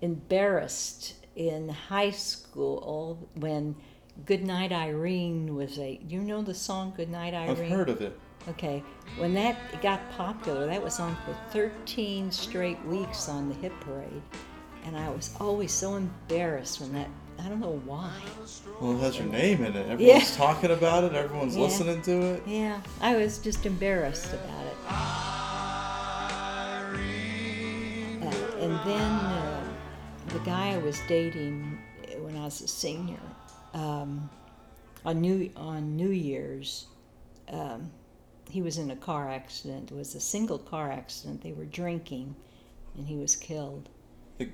embarrassed in high school when "Goodnight Irene" was a. You know the song "Goodnight Irene"? I've heard of it. Okay, when that got popular, that was on for 13 straight weeks on the hit parade, and I was always so embarrassed when that. I don't know why. Well, it has your name in it. Everyone's Yeah. talking about it. Everyone's Yeah. listening to it. Yeah, I was just embarrassed about it. Uh, and then uh, the guy I was dating when I was a senior, um, on New on New Year's, um, he was in a car accident. It was a single car accident. They were drinking, and he was killed.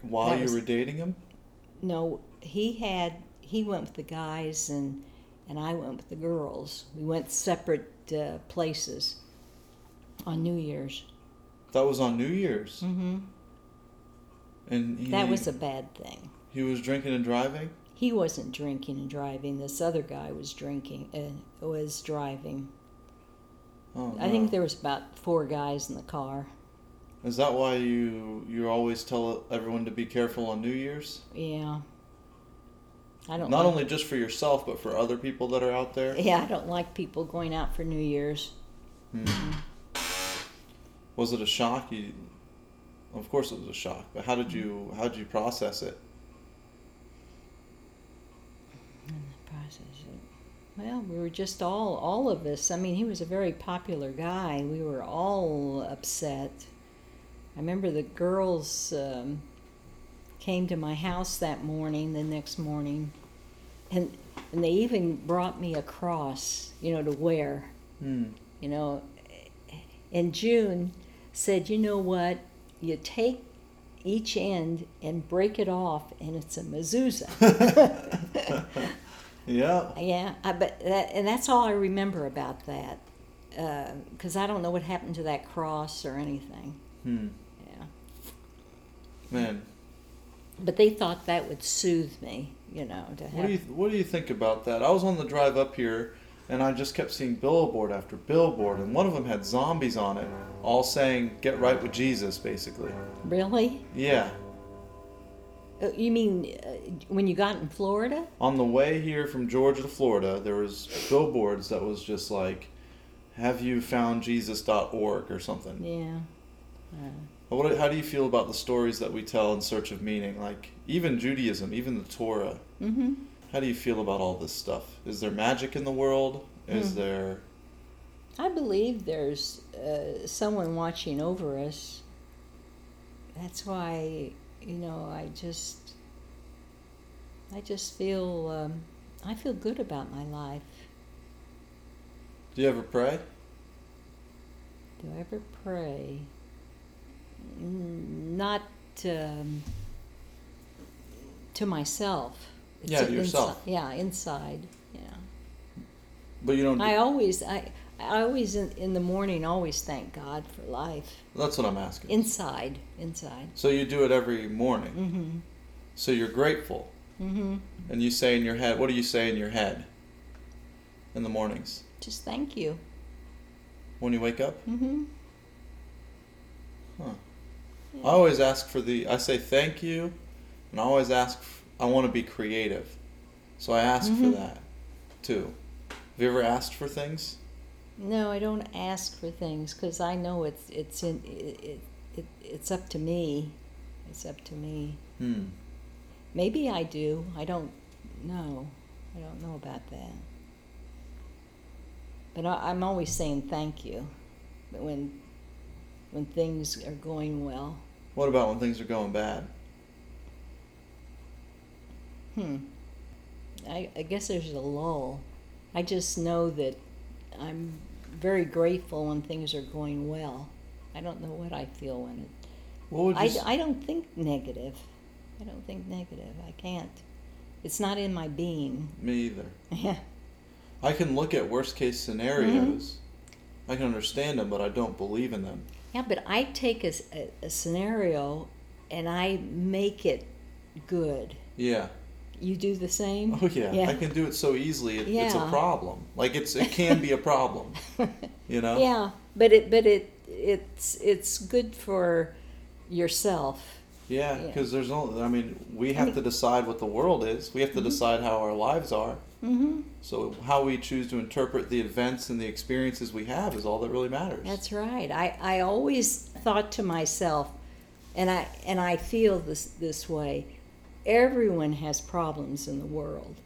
While That you was- were dating him? No, he had he went with the guys and and I went with the girls. We went separate uh, places on New Year's. That was on New Year's. Mm-hmm. And he, That was a bad thing. he was drinking and driving? He wasn't drinking and driving. This other guy was drinking and was driving. Oh, I think there was about four guys in the car. Is that why you you always tell everyone to be careful on New Year's? Yeah. I don't. Not like, only just for yourself, but for other people that are out there. Yeah, I don't like people going out for New Year's. Hmm. Was it a shock? You, of course, it was a shock. But how did you how did you process it? It. Well, we were just all, all of us. I mean, he was a very popular guy. We were all upset. I remember the girls um, came to my house that morning, the next morning, and and they even brought me a cross, you know, to wear. Hmm. You know, and June, said, you know what? You take each end and break it off, and it's a mezuzah. Yeah. Yeah, I, but that, and that's all I remember about that, because I don't know what happened to that cross or anything. Hmm. Yeah, Man, but they thought that would soothe me, you know, to what do you what do you think about that? I was on the drive up here, and I just kept seeing billboard after billboard, and one of them had zombies on it, all saying "Get right with Jesus," basically. Really? Yeah. Uh, You mean uh, when you got in Florida? On the way here from Georgia to Florida, there was billboards that was just like, "Have you found Jesus.org" or something. Yeah. What, how do you feel about the stories that we tell in search of meaning? Like even Judaism, even the Torah. Mm-hmm. How do you feel about all this stuff? Is there magic in the world? Is Hmm. there? I believe there's uh, someone watching over us. That's why, you know, I just, I just feel, um, I feel good about my life. Do you ever pray? Do I ever pray? Not um, to myself. Yeah, to yourself. yeah, inside. Yeah. But you don't. Do, I always, I, I always in, in the morning always thank God for life. that's what I'm asking. Inside, inside. so you do it every morning. Mm-hmm. So you're grateful, Mm-hmm. and you say in your head, "What do you say in your head?" In the mornings Just thank you. when you wake up. Mm-hmm. Huh. I always ask for the. I say thank you, and I always ask. I want to be creative, so I ask Mhm. for that, too. Have you ever asked for things? No, I don't ask for things because I know it's it's in it, it, it it's up to me. It's up to me. Hmm. Maybe I do. I don't know. I don't know about that. But I, I'm always saying thank you But when when things are going well. What about when things are going bad? Hmm. I, I guess there's a lull. I just know that I'm very grateful when things are going well. I don't know what I feel when it. What would you? I, s- I don't think negative. I don't think negative. I can't. It's not in my being. Me either. Yeah. I can look at worst case scenarios. Mm-hmm. I can understand them, but I don't believe in them. Yeah, but I take a a scenario and I make it good. Yeah. You do the same? Oh yeah. Yeah. I can do it so easily. It, It's a problem. Like it's it can be a problem. You know. Yeah, but it but it it's it's good for yourself. Yeah, Yeah. because there's only. I mean, we have mean- to decide what the world is. We have to decide how our lives are. Mm-hmm. So how we choose to interpret the events and the experiences we have is all that really matters. That's right. I, I always thought to myself, and I and I feel this this way. Everyone has problems in the world.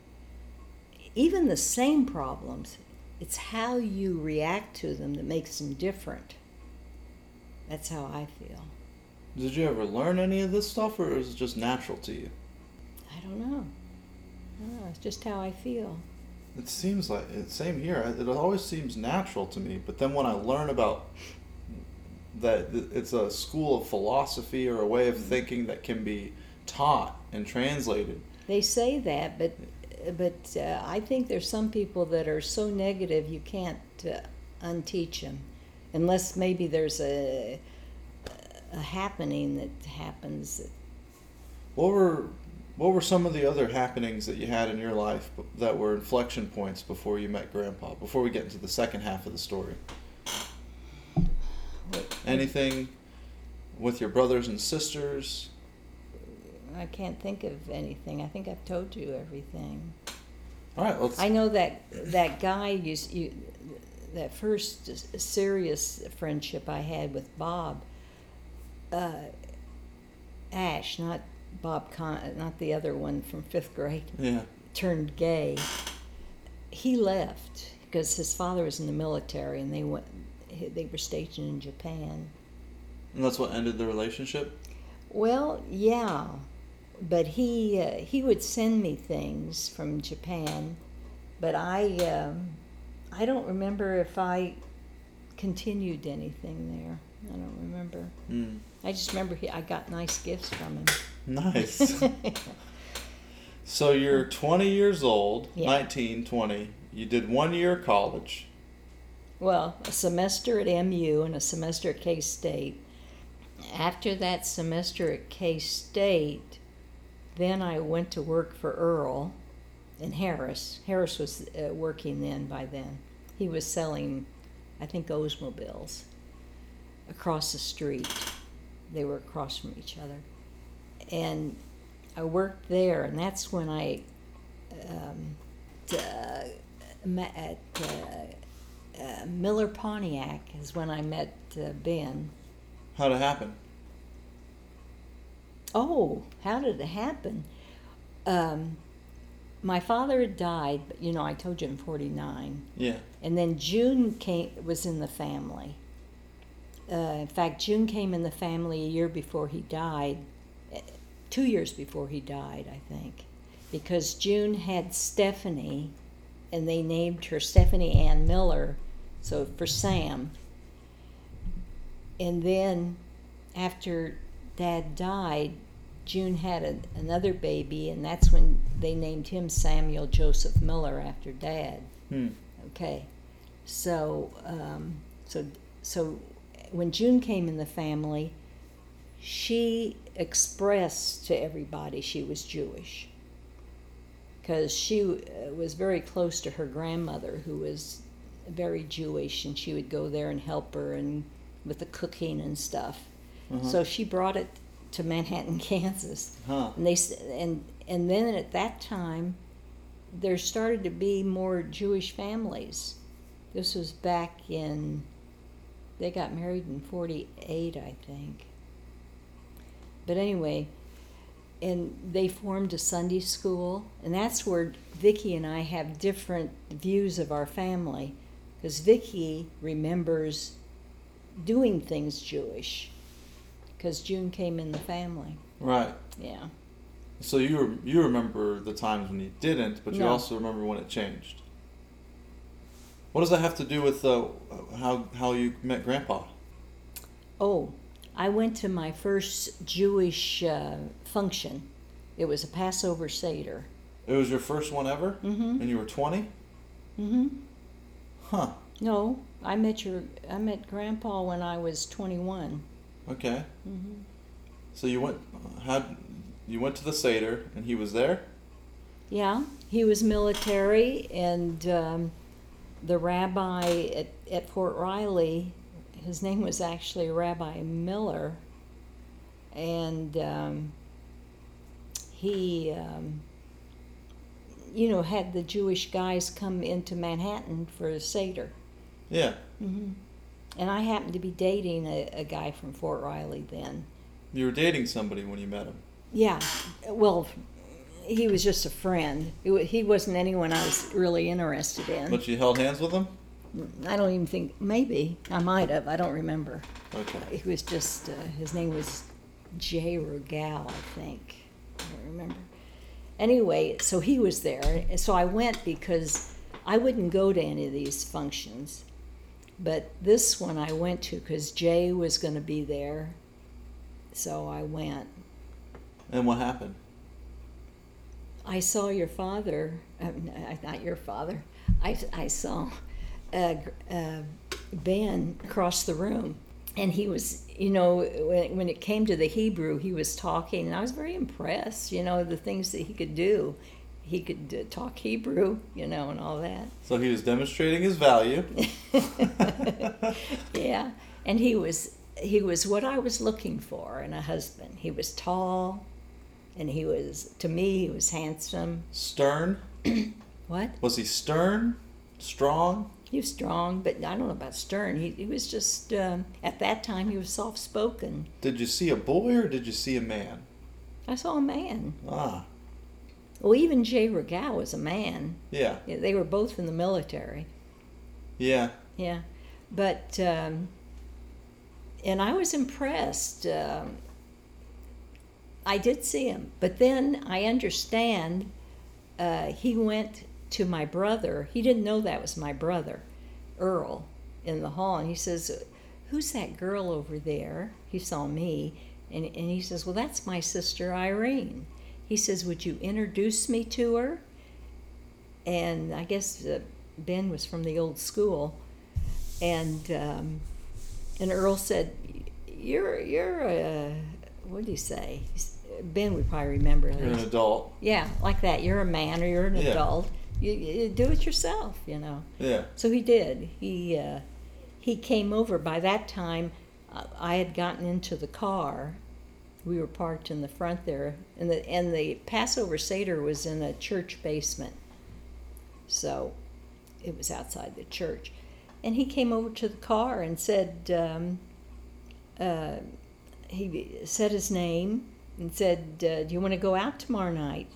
Even the same problems. It's how you react to them that makes them different. That's how I feel. Did you ever learn any of this stuff, or is it just natural to you? I don't know. I don't know. It's just how I feel. It seems like it. Same here. It always seems natural to me, but then when I learn about that, it's a school of philosophy or a way of mm. thinking that can be taught and translated. They say that, but but uh, I think there's some people that are so negative you can't uh, unteach them, unless maybe there's a a happening that happens. What were what were some of the other happenings that you had in your life that were inflection points before you met Grandpa? Before we get into the second half of the story, anything with your brothers and sisters? I can't think of anything. I think I've told you everything. All right, let's. I know that that guy you, you that first serious friendship I had with Bob uh, Ash, not Bob Con, not the other one from fifth grade. yeah. turned gay, he left because his father was in the military and they went. They were stationed in Japan. And that's what ended the relationship. Well, yeah, but he uh, he would send me things from Japan, but I um, I don't remember if I continued anything there. I don't remember. Mm. I just remember he, I got nice gifts from him. Nice. so you're 20 years old, Yeah. 19, 20. You did one year of college. Well, a semester at MU and a semester at K State. After that semester at K State, then I went to work for Earl in Harris. Harris was uh, working then by then. He was selling, I think, Oldsmobiles across the street. They were across from each other. And I worked there, and that's when I um, uh, met at uh, uh, Miller Pontiac is when I met uh, Ben. How'd it happen? Oh, how did it happen? Um, my father had died, but you know, I told you in '49, Yeah. and then June came was in the family. Uh, in fact, June came in the family a year before he died, eh, two years before he died, I think, because June had Stephanie, and they named her Stephanie Ann Miller, so for Sam. And then, after Dad died, June had a, another baby, and that's when they named him Samuel Joseph Miller after Dad. Hmm. Okay, so um, so so when June came in the family, she expressed to everybody she was Jewish because she uh, was very close to her grandmother, who was very Jewish, and she would go there and help her and with the cooking and stuff. Uh-huh. So she brought it to Manhattan, Kansas. Huh. And they and and then at that time, there started to be more Jewish families. This was back in. They got married in '48, I think. But anyway, and they formed a Sunday school, and that's where Vicki and I have different views of our family, because Vicki remembers doing things Jewish, because June came in the family. Right. Yeah. So you you remember the times when you didn't, but you No. also remember when it changed. What does that have to do with uh, how how you met Grandpa? Oh, I went to my first Jewish uh, function. It was a Passover Seder. It was your first one ever, Mm-hmm. and you were 20. Mm-hmm. Huh. No, I met your I met Grandpa when I was 21. Okay. Mm-hmm. So you went had you went to the Seder and he was there? Yeah, he was military, and um, the rabbi at, at Fort Riley, his name was actually Rabbi Miller, and um, he, um, you know, had the Jewish guys come into Manhattan for a Seder. Yeah. hmm And I happened to be dating a, a guy from Fort Riley then. You were dating somebody when you met him. Yeah, well, he was just a friend. It He wasn't anyone I was really interested in. But you held hands with him? I don't even think, maybe, I might have, I don't remember. Okay. He was just, uh, his name was Jay Regal, I think. I don't remember. Anyway, so he was there. So I went because I wouldn't go to any of these functions. But this one I went to because Jay was going to be there. So I went. And what happened? I saw your father, uh, not your father, I, I saw uh, uh, Ben across the room. And he was, you know, when, when it came to the Hebrew, he was talking, and I was very impressed, you know, the things that he could do. He could uh, talk Hebrew, you know, and all that. So he was demonstrating his value. yeah, and he was he was what I was looking for in a husband. He was tall, and he was to me he was handsome. Stern? What? Was he stern? Strong? He was strong, but I don't know about stern. He, he was just, um, at that time, he was soft spoken. Did you see a boy or did you see a man? I saw a man. Ah, Well, even Jay Regal was a man. yeah. Yeah, They were both in the military. Yeah. Yeah. But, um, and I was impressed. Um, I did see him. But then I understand uh, he went to my brother. He didn't know that was my brother, Earl, in the hall. And he says, Who's that girl over there? He saw me. And, and he says, Well, that's my sister Irene. He says, Would you introduce me to her? And I guess uh, Ben was from the old school. And um, and Earl said, "You're you're a what did he say?" Ben would probably remember. You're an adult. Yeah, like that. You're a man or you're an Yeah. adult. You, you do it yourself, you know. Yeah. So he did. He uh, he came over. By that time, uh, I had gotten into the car. We were parked in the front there, and the and the Passover Seder was in a church basement. So, it was outside the church, and he came over to the car and said. Um, uh, he said his name and said, uh, "Do you want to go out tomorrow night?"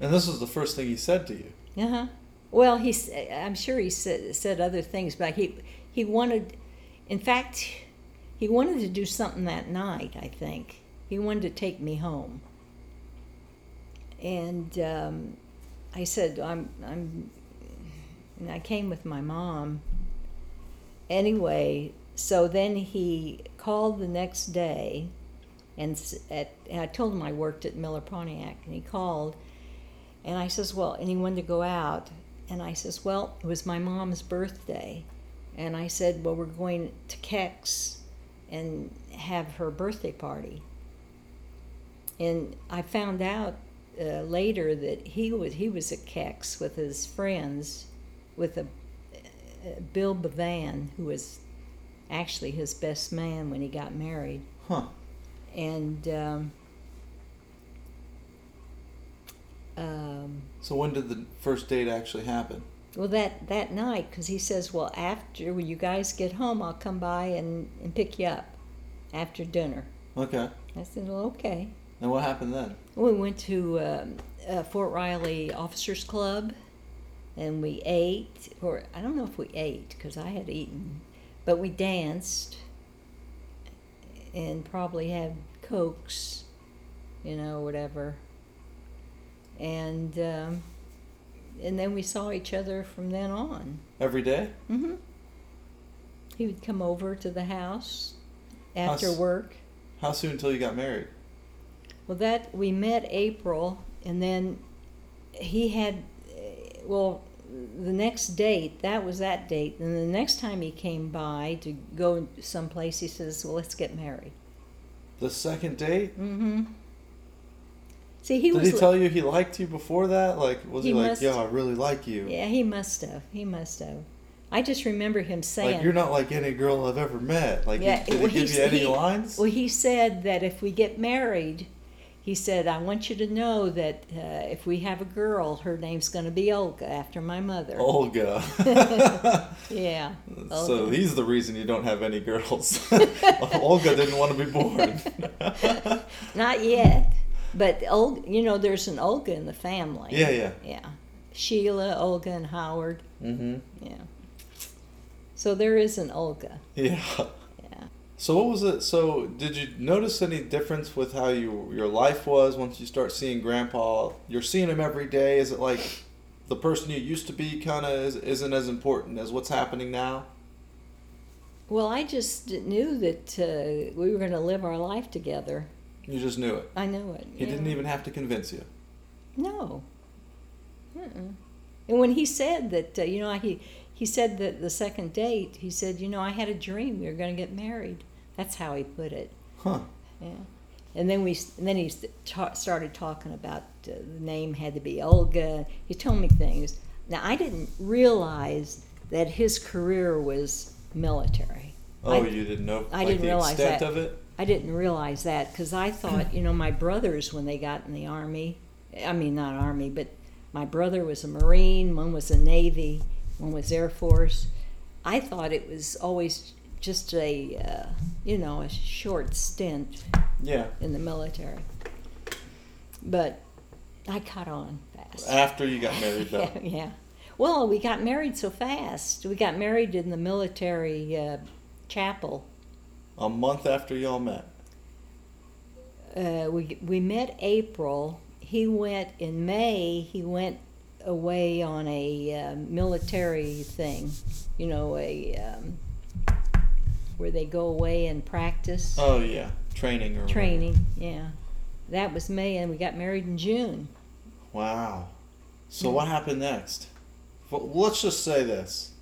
And this was the first thing he said to you. Uh huh. Well, he's. I'm sure he said said other things, but he he wanted. In fact, he wanted to do something that night. I think he wanted to take me home. And um, I said, "I'm I'm." And I came with my mom. Anyway, so then he called the next day, and at I told him I worked at Miller Pontiac, and he called. And I says, well, wanted to go out. And I says, well, it was my mom's birthday. And I said, well, we're going to Kex and have her birthday party. And I found out uh, later that he was he was at Kex with his friends, with a uh, Bill Bevan, who was actually his best man when he got married Huh. and um, um, So when did the first date actually happen? Well that that night because he says well after when you guys get home i'll come by and, and pick you up after dinner Okay. i said well okay And what happened then? we went to um, uh, fort riley officers club and we ate or i don't know if we ate because i had eaten but we danced and probably had cokes you know whatever and um, and then we saw each other from then on Every day? hmm he would come over to the house after How's- work How soon until you got married? Well, that we met April, and then he had, well, the next date, that was that date. And the next time he came by to go someplace, he says, Well, let's get married. The second date? Mm-hmm. See, he Did was. he tell you he liked you before that? Like, was he, He like, yo, I really like you? yeah, he must have. He must have. I just remember him saying. Like, you're not like any girl I've ever met. Like, Yeah, he, did well, he give you any he- lines? Well, he said that if we get married, he said, I want you to know that uh, if we have a girl, her name's going to be Olga after my mother. Olga. Yeah. Oh. so he's the reason you don't have any girls. Olga didn't want to be born. Not yet. But Olga, you know, there's an Olga in the family. yeah, yeah. Yeah. Sheila, Olga, and Howard. Mm-hmm. Yeah. So there is an Olga. Yeah. Yeah. So what was it? So did you notice any difference with how you your life was once you start seeing Grandpa? You're seeing him every day. Is it like the person you used to be kind of is, isn't as important as what's happening now? Well, I just knew that uh, we were going to live our life together. You just knew it. I knew it. He yeah. didn't even have to convince you. No. Mm-mm. And when he said that, uh, you know, he he said that the second date, he said, you know, I had a dream we were going to get married. That's how he put it. Huh. Yeah. And then we and then he st- ta- started talking about uh, the name had to be Olga. He told me things. Now I didn't realize that his career was military. Oh, I- you didn't know I like didn't the realize extent that. of it? I didn't realize that because I thought, you know, my brothers when they got in the army, I mean not army, but my brother was a Marine, one was a Navy, one was Air Force. I thought it was always just a, uh, you know, a short stint Yeah. in the military. But I caught on fast. After you got married, though. yeah, yeah. Well, we got married so fast. We got married in the military uh, chapel. A month after y'all met. uh, we we met April. He went in May. He went away on a uh, military thing, you know, a um, where they go away and practice Oh yeah, training or whatever. training. Yeah, that was May, and we got married in June. Wow. So Hmm. what happened next? Well, let's just say this: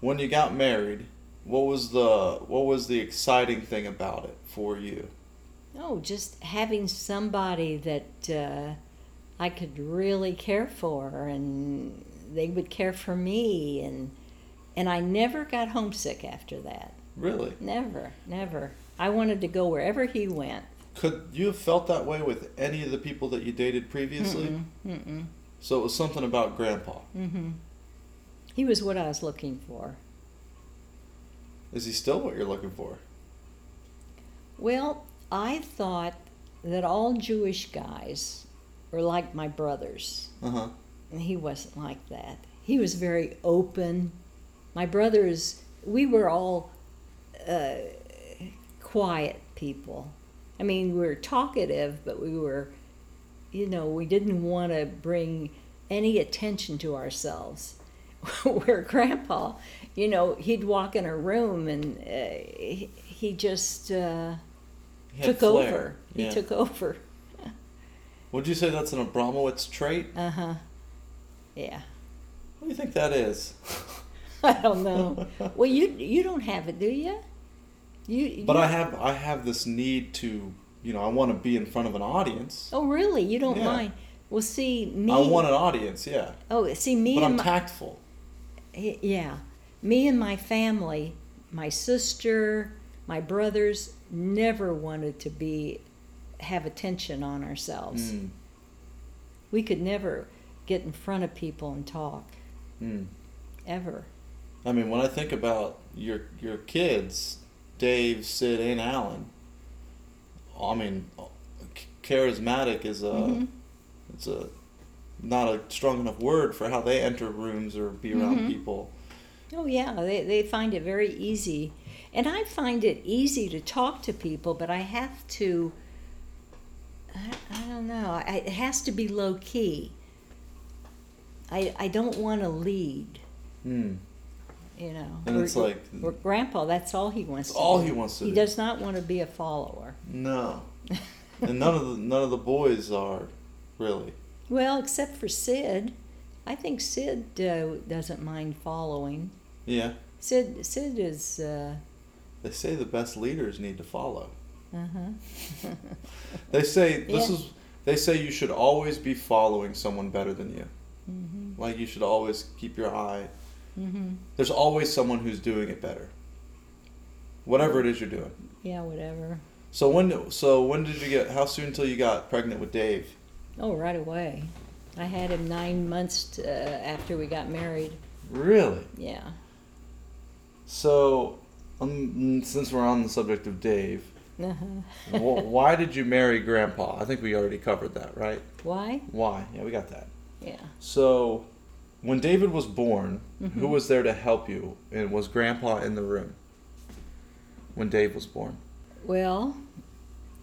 when you got married, what was the what was the exciting thing about it for you? Oh, just having somebody that uh, I could really care for, and they would care for me, and and I never got homesick after that. Really? Never, never. I wanted to go wherever he went. Could you have felt that way with any of the people that you dated previously? Mm-mm, mm-mm, So it was something about Grandpa. mm-hmm. He was what I was looking for. Is he still what you're looking for? Well, I thought that all Jewish guys were like my brothers. Uh huh. And he wasn't like that. He was very open. My brothers, we were all uh, quiet people. I mean, we were talkative, but we were, you know, we didn't want to bring any attention to ourselves. Where Grandpa, you know, he'd walk in a room and uh, he, he just uh, He took flair. over. He took over. Would you say that's an Abramowitz trait? Uh huh. Yeah. What do you think that is? I don't know. well, you you don't have it, do you? You. But you- I have I have this need to you know I want to be in front of an audience. Oh, really? You don't Yeah. mind? Well, see me. I want an audience, yeah. Oh, see me But I'm my. tactful. yeah, me and my family, my sister, my brothers, never wanted to be have attention on ourselves. Mm, We could never get in front of people and talk mm. ever. I mean, when I think about your your kids, Dave, Sid, and Alan. I mean, charismatic is a Mhm. it's a not a strong enough word for how they enter rooms or be around Mhm. people. Oh yeah, they they find it very easy, and I find it easy to talk to people, but I have to. I, I don't know. I, it has to be low key. I I don't want to lead. Hmm. You know. And it's like- where Grandpa. That's all he wants. To all do. he wants to He do. does not want to be a follower. No, and none of the none of the boys are really. Well, except for Sid. I think Sid uh, doesn't mind following. Yeah, Sid Sid is. Uh, they say the best leaders need to follow. Uh huh. They say this Yeah. is. They say you should always be following someone better than you. Mm-hmm. Like you should always keep your eye. Mm-hmm. There's always someone who's doing it better. Whatever it is you're doing. Yeah, whatever. So when so when did you get? How soon until you got pregnant with Dave? Oh, right away. I had him nine months uh, after we got married. Really? Yeah. So, um, since we're on the subject of Dave, Uh-huh. wh- why did you marry Grandpa? I think we already covered that, right? Why? Why? Yeah, we got that. Yeah. So, when David was born, Mm-hmm. who was there to help you? And was Grandpa in the room when Dave was born? Well,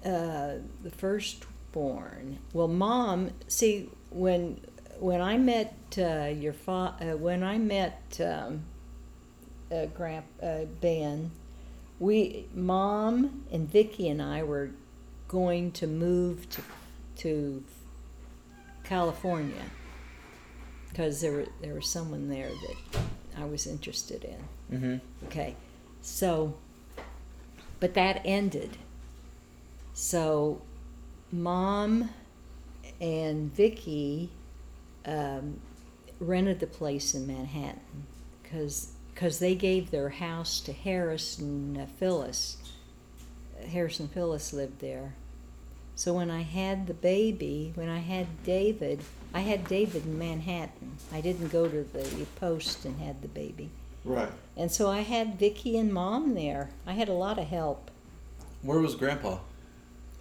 uh, the firstborn. Well, mom. See, when when I met uh, your fa- uh, when I met um, uh, Grand uh, Ben, we mom and Vicky and I were going to move to to California because there were there was someone there that I was interested in. Mm-hmm. Okay, so, but that ended. So, mom and Vicky um, rented the place in Manhattan because because they gave their house to Harris and uh, Phyllis. Harris and Phyllis lived there. So when I had the baby, when I had David, I had David in Manhattan. I didn't go to the post and had the baby. Right. And so I had Vicky and Mom there. I had a lot of help. Where was Grandpa?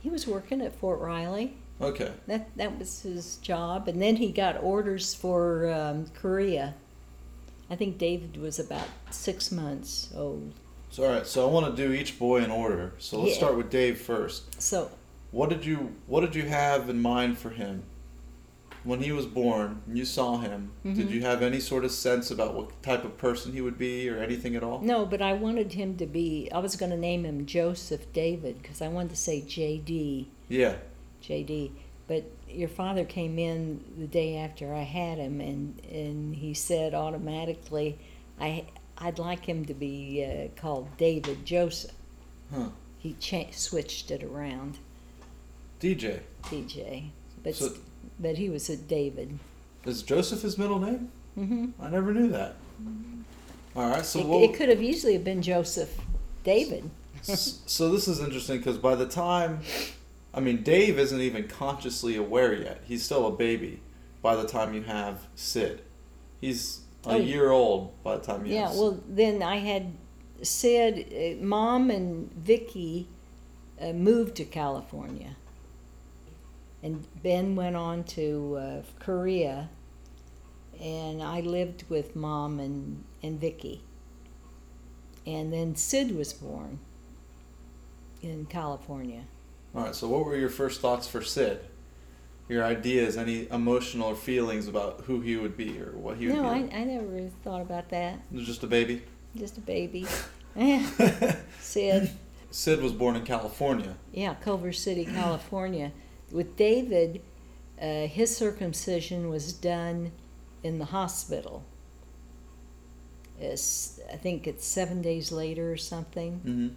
He was working at Fort Riley. Okay. That that was his job, and then he got orders for um, Korea. I think David was about six months old. So all right. So I want to do each boy in order. So let's Yeah. start with Dave first. So What did you What did you have in mind for him when he was born? and You saw him. Did Mhm. you have any sort of sense about what type of person he would be, or anything at all? no, but I wanted him to be. I was going to name him Joseph David because I wanted to say J.D. Yeah. JD. But your father came in the day after I had him, and, and he said automatically, I I'd like him to be uh, called David Joseph. Huh. He cha- switched it around, DJ. DJ. But So- but he was a David. Is Joseph his middle name? Mm-hmm. I never knew that. All right. So it, we'll, it could have easily have been Joseph David. So this is interesting because by the time, I mean, Dave isn't even consciously aware yet. He's still a baby by the time you have Sid. He's a Oh. year old by the time you Yeah, well, then I had Sid, uh, Mom and Vicky uh, moved to California. And Ben went on to uh, Korea, and I lived with Mom and, and Vicky. And then Sid was born in California. All right. So what were your first thoughts for Sid? Your ideas, any emotional or feelings about who he would be or what he would be No, I. I never really thought about that. Just a baby. Just a baby. Sid. Sid was born in California. Yeah, Culver City, California. With David, uh, his circumcision was done in the hospital. It's, I think it's seven days later or something. Mm-hmm.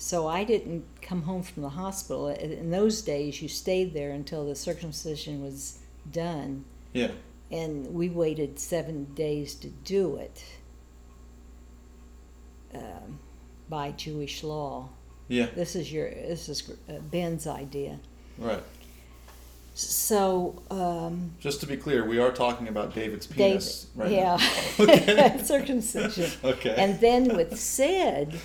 So I didn't come home from the hospital. In those days, you stayed there until the circumcision was done, Yeah. and we waited seven days to do it um, by Jewish law. Yeah. This is your this is uh, Ben's idea. Right. So, um, Just to be clear, we are talking about David's David, penis right yeah, now. Okay. circumcision. Okay. And then with Sid,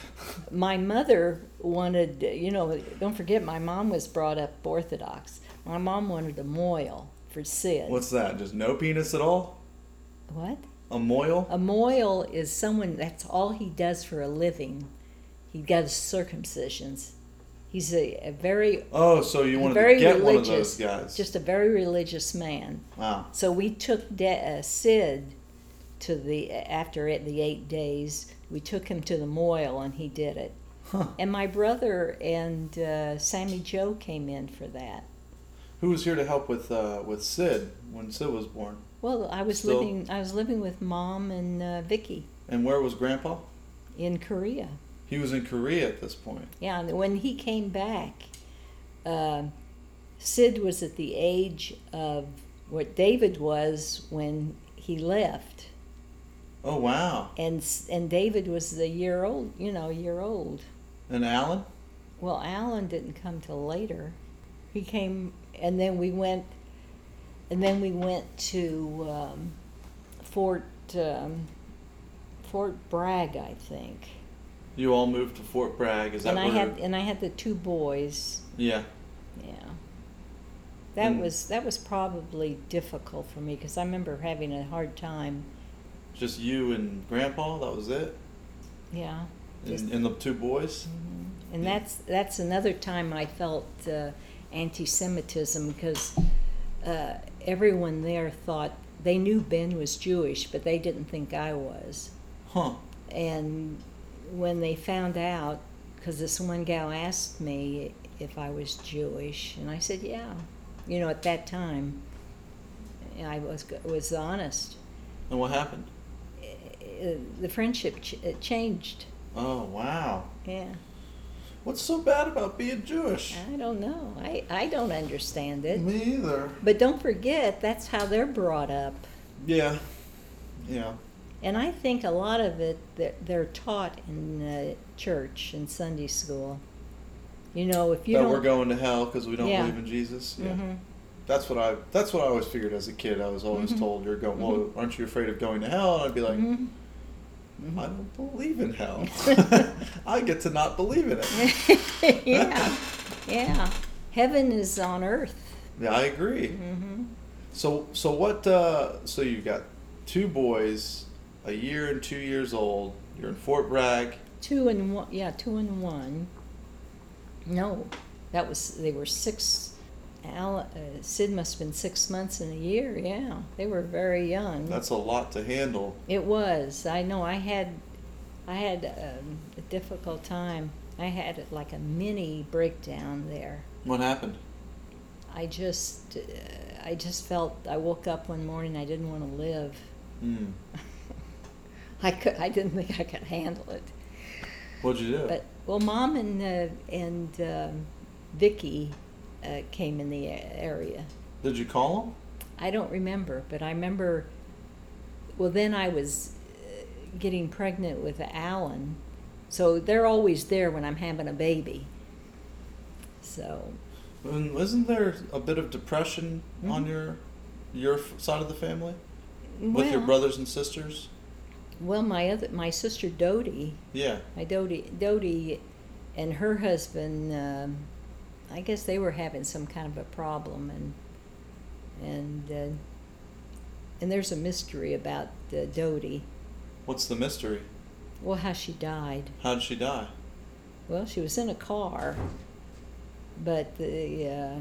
my mother wanted, you know, don't forget, my mom was brought up Orthodox. My mom wanted a mohel for Sid. What's that? Just no penis at all? what? A mohel? A mohel is someone that's all he does for a living. He does circumcisions. He's a, a very, Oh, so you wanted to get one of those guys? just a very religious man. wow. So we took De- uh, Sid to the after it, the eight days. We took him to the mohel, and he did it. Huh. And my brother and uh, Sammy Joe came in for that. Who was here to help with uh, with Sid when Sid was born? Well, I was Still- living. I was living with mom and uh, Vicky And where was Grandpa? in Korea. He was in Korea at this point. Yeah, and when he came back, uh, Sid was at the age of what David was when he left, Oh wow. and and David was a year old. You know, a year old. And Alan? Well, Alan didn't come till later. He came, and then we went, and then we went to um, Fort um, Fort Bragg, I think. You all moved to Fort Bragg. Is that And I where? had and I had the two boys. yeah. Yeah. That was that was probably difficult for me because I remember having a hard time. Just you and Grandpa. That was it. Yeah. Just, And, and the two boys. and Yeah. that's that's another time I felt uh, anti-Semitism because uh, everyone there thought they knew Ben was Jewish, but they didn't think I was. Huh. And when they found out, because this one gal asked me if I was Jewish, and I said, yeah. You know, at that time, I was was honest. And what happened? Uh, The friendship ch- changed. Oh wow. Yeah, What's so bad about being Jewish? I don't know. I, I don't understand it. Me either. But don't forget, that's how they're brought up. Yeah. Yeah. And I think a lot of it, they're, they're taught in uh, church and Sunday school. You know, if you that don't. we're going to hell because we don't Yeah. believe in Jesus. Yeah. Mhm. That's what I. That's what I always figured as a kid. I was always Mhm. told, "You're going. Well, aren't you afraid of going to hell?" And I'd be like, Mhm. "I don't believe in hell. I get to not believe in it." yeah, yeah. Heaven is on earth. Yeah, I agree. So, so what? Uh, so you've got two boys, a year and two years old. You're in Fort Bragg. Two and one. Yeah, two and one. No, that was they were six. Al, uh, Sid must have been six months in a year. Yeah, they were very young. That's a lot to handle. It was. I know. I had, I had um, a difficult time. I had like a mini breakdown there. What happened? I just, uh, I just felt. I woke up one morning. I didn't want to live. Hmm. I could. I didn't think I could handle it. What'd you do? But well, mom and uh, and um, Vicky uh, came in the area. Did you call them? I don't remember, but I remember. Well, then I was uh, getting pregnant with Alan, so they're always there when I'm having a baby. So And isn't there a bit of depression on Mhm. your your side of the family with your brothers and sisters? Well, my other my sister Dodie, Yeah. my Dodie Dodie, and her husband. Um, I guess they were having some kind of a problem, and and uh, and there's a mystery about uh, Dodie. What's the mystery? Well, how she died. How did she die? Well, she was in a car, but the uh,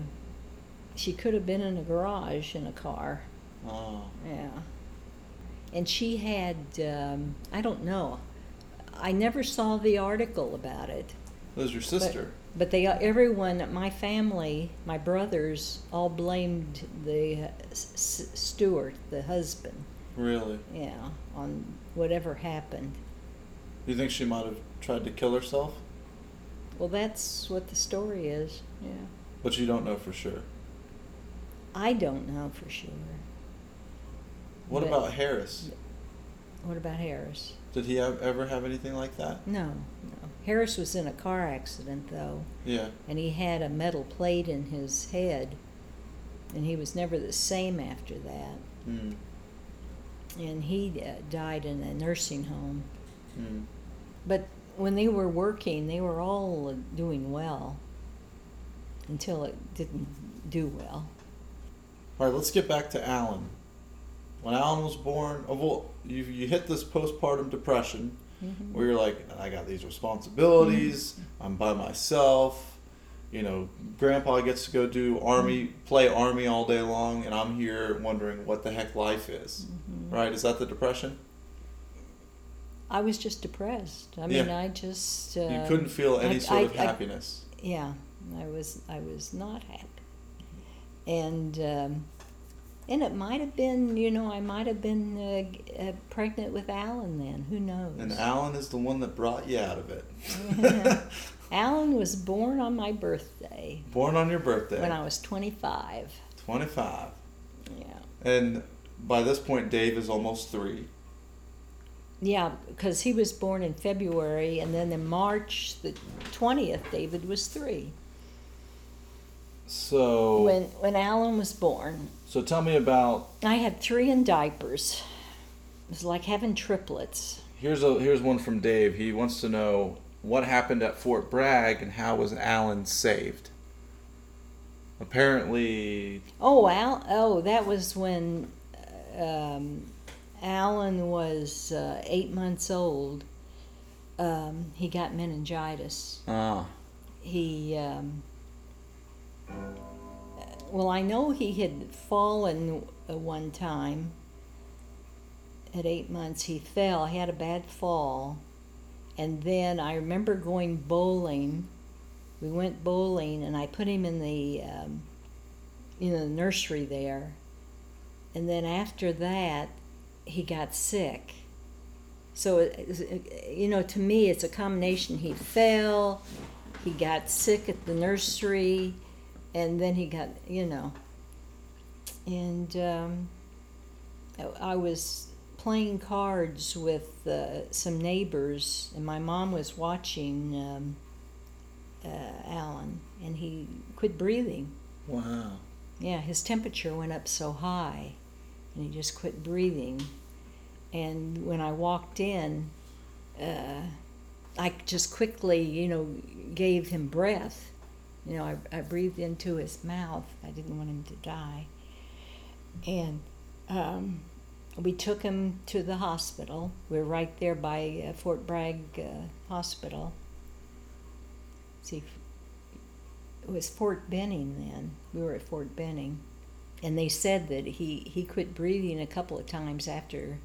she could have been in a garage in a car. Oh. Yeah. And she had um, I don't know. I never saw the article about it. It was your sister. But they everyone my family, my brothers all blamed the uh, S- Stewart, the husband. really? Yeah, on whatever happened. You think she might have tried to kill herself? Well, that's what the story is. Yeah. But you don't know for sure. I don't know for sure. What But- about Harris? What about Harris? Did he have, ever have anything like that? No, no. Harris was in a car accident though, Yeah. and he had a metal plate in his head, and he was never the same after that. Hmm. And he uh, died in a nursing home. Hmm. But when they were working, they were all doing well until it didn't do well. All right, let's get back to Alan. When Alan was born, oh, well, you, you hit this postpartum depression Mhm. where you're like, I got these responsibilities, I'm by myself, you know, grandpa gets to go do army, play army all day long, and I'm here wondering what the heck life is. Right? Is that the depression? I was just depressed. I mean, Yeah. I just uh, you couldn't feel any I- sort I- of I- happiness. yeah, I was I was not happy, and um, And it might have been, you know, I might have been uh, uh, pregnant with Alan then. Who knows? And Alan is the one that brought you out of it. Alan was born on my birthday Born on your birthday. when I was 25. 25. Yeah. And by this point, Dave is almost three. Yeah, because he was born in February, and then in March the 20th, David was three. So, When, when Alan was born, so tell me about. I had three in diapers. It was like having triplets. Here's a here's one from Dave. He wants to know what happened at Fort Bragg and how was Alan saved. Apparently, Oh, Al, oh, that was when um, Alan was uh, eight months old. Um, he got meningitis. ah, He, um, well, I know he had fallen uh, one time. At eight months, he fell. He had a bad fall. And then I remember going bowling. We went bowling, and I put him in the, um, know, the nursery there. And then after that, he got sick. So, it- you know, to me, it's a combination. He fell, he got sick at the nursery, and then he got, you know. And um, I- was playing cards with uh, some neighbors, and my mom was watching um, uh, Alan, and he quit breathing. wow. Yeah, his temperature went up so high, and he just quit breathing. And when I walked in, uh, I just quickly, you know, gave him breath. You know, I, I breathed into his mouth. I didn't want him to die. And um, we took him to the hospital. We are right there by uh, Fort Bragg uh, Hospital. See, it was Fort Benning then. We were at Fort Benning, and they said that he he quit breathing a couple of times after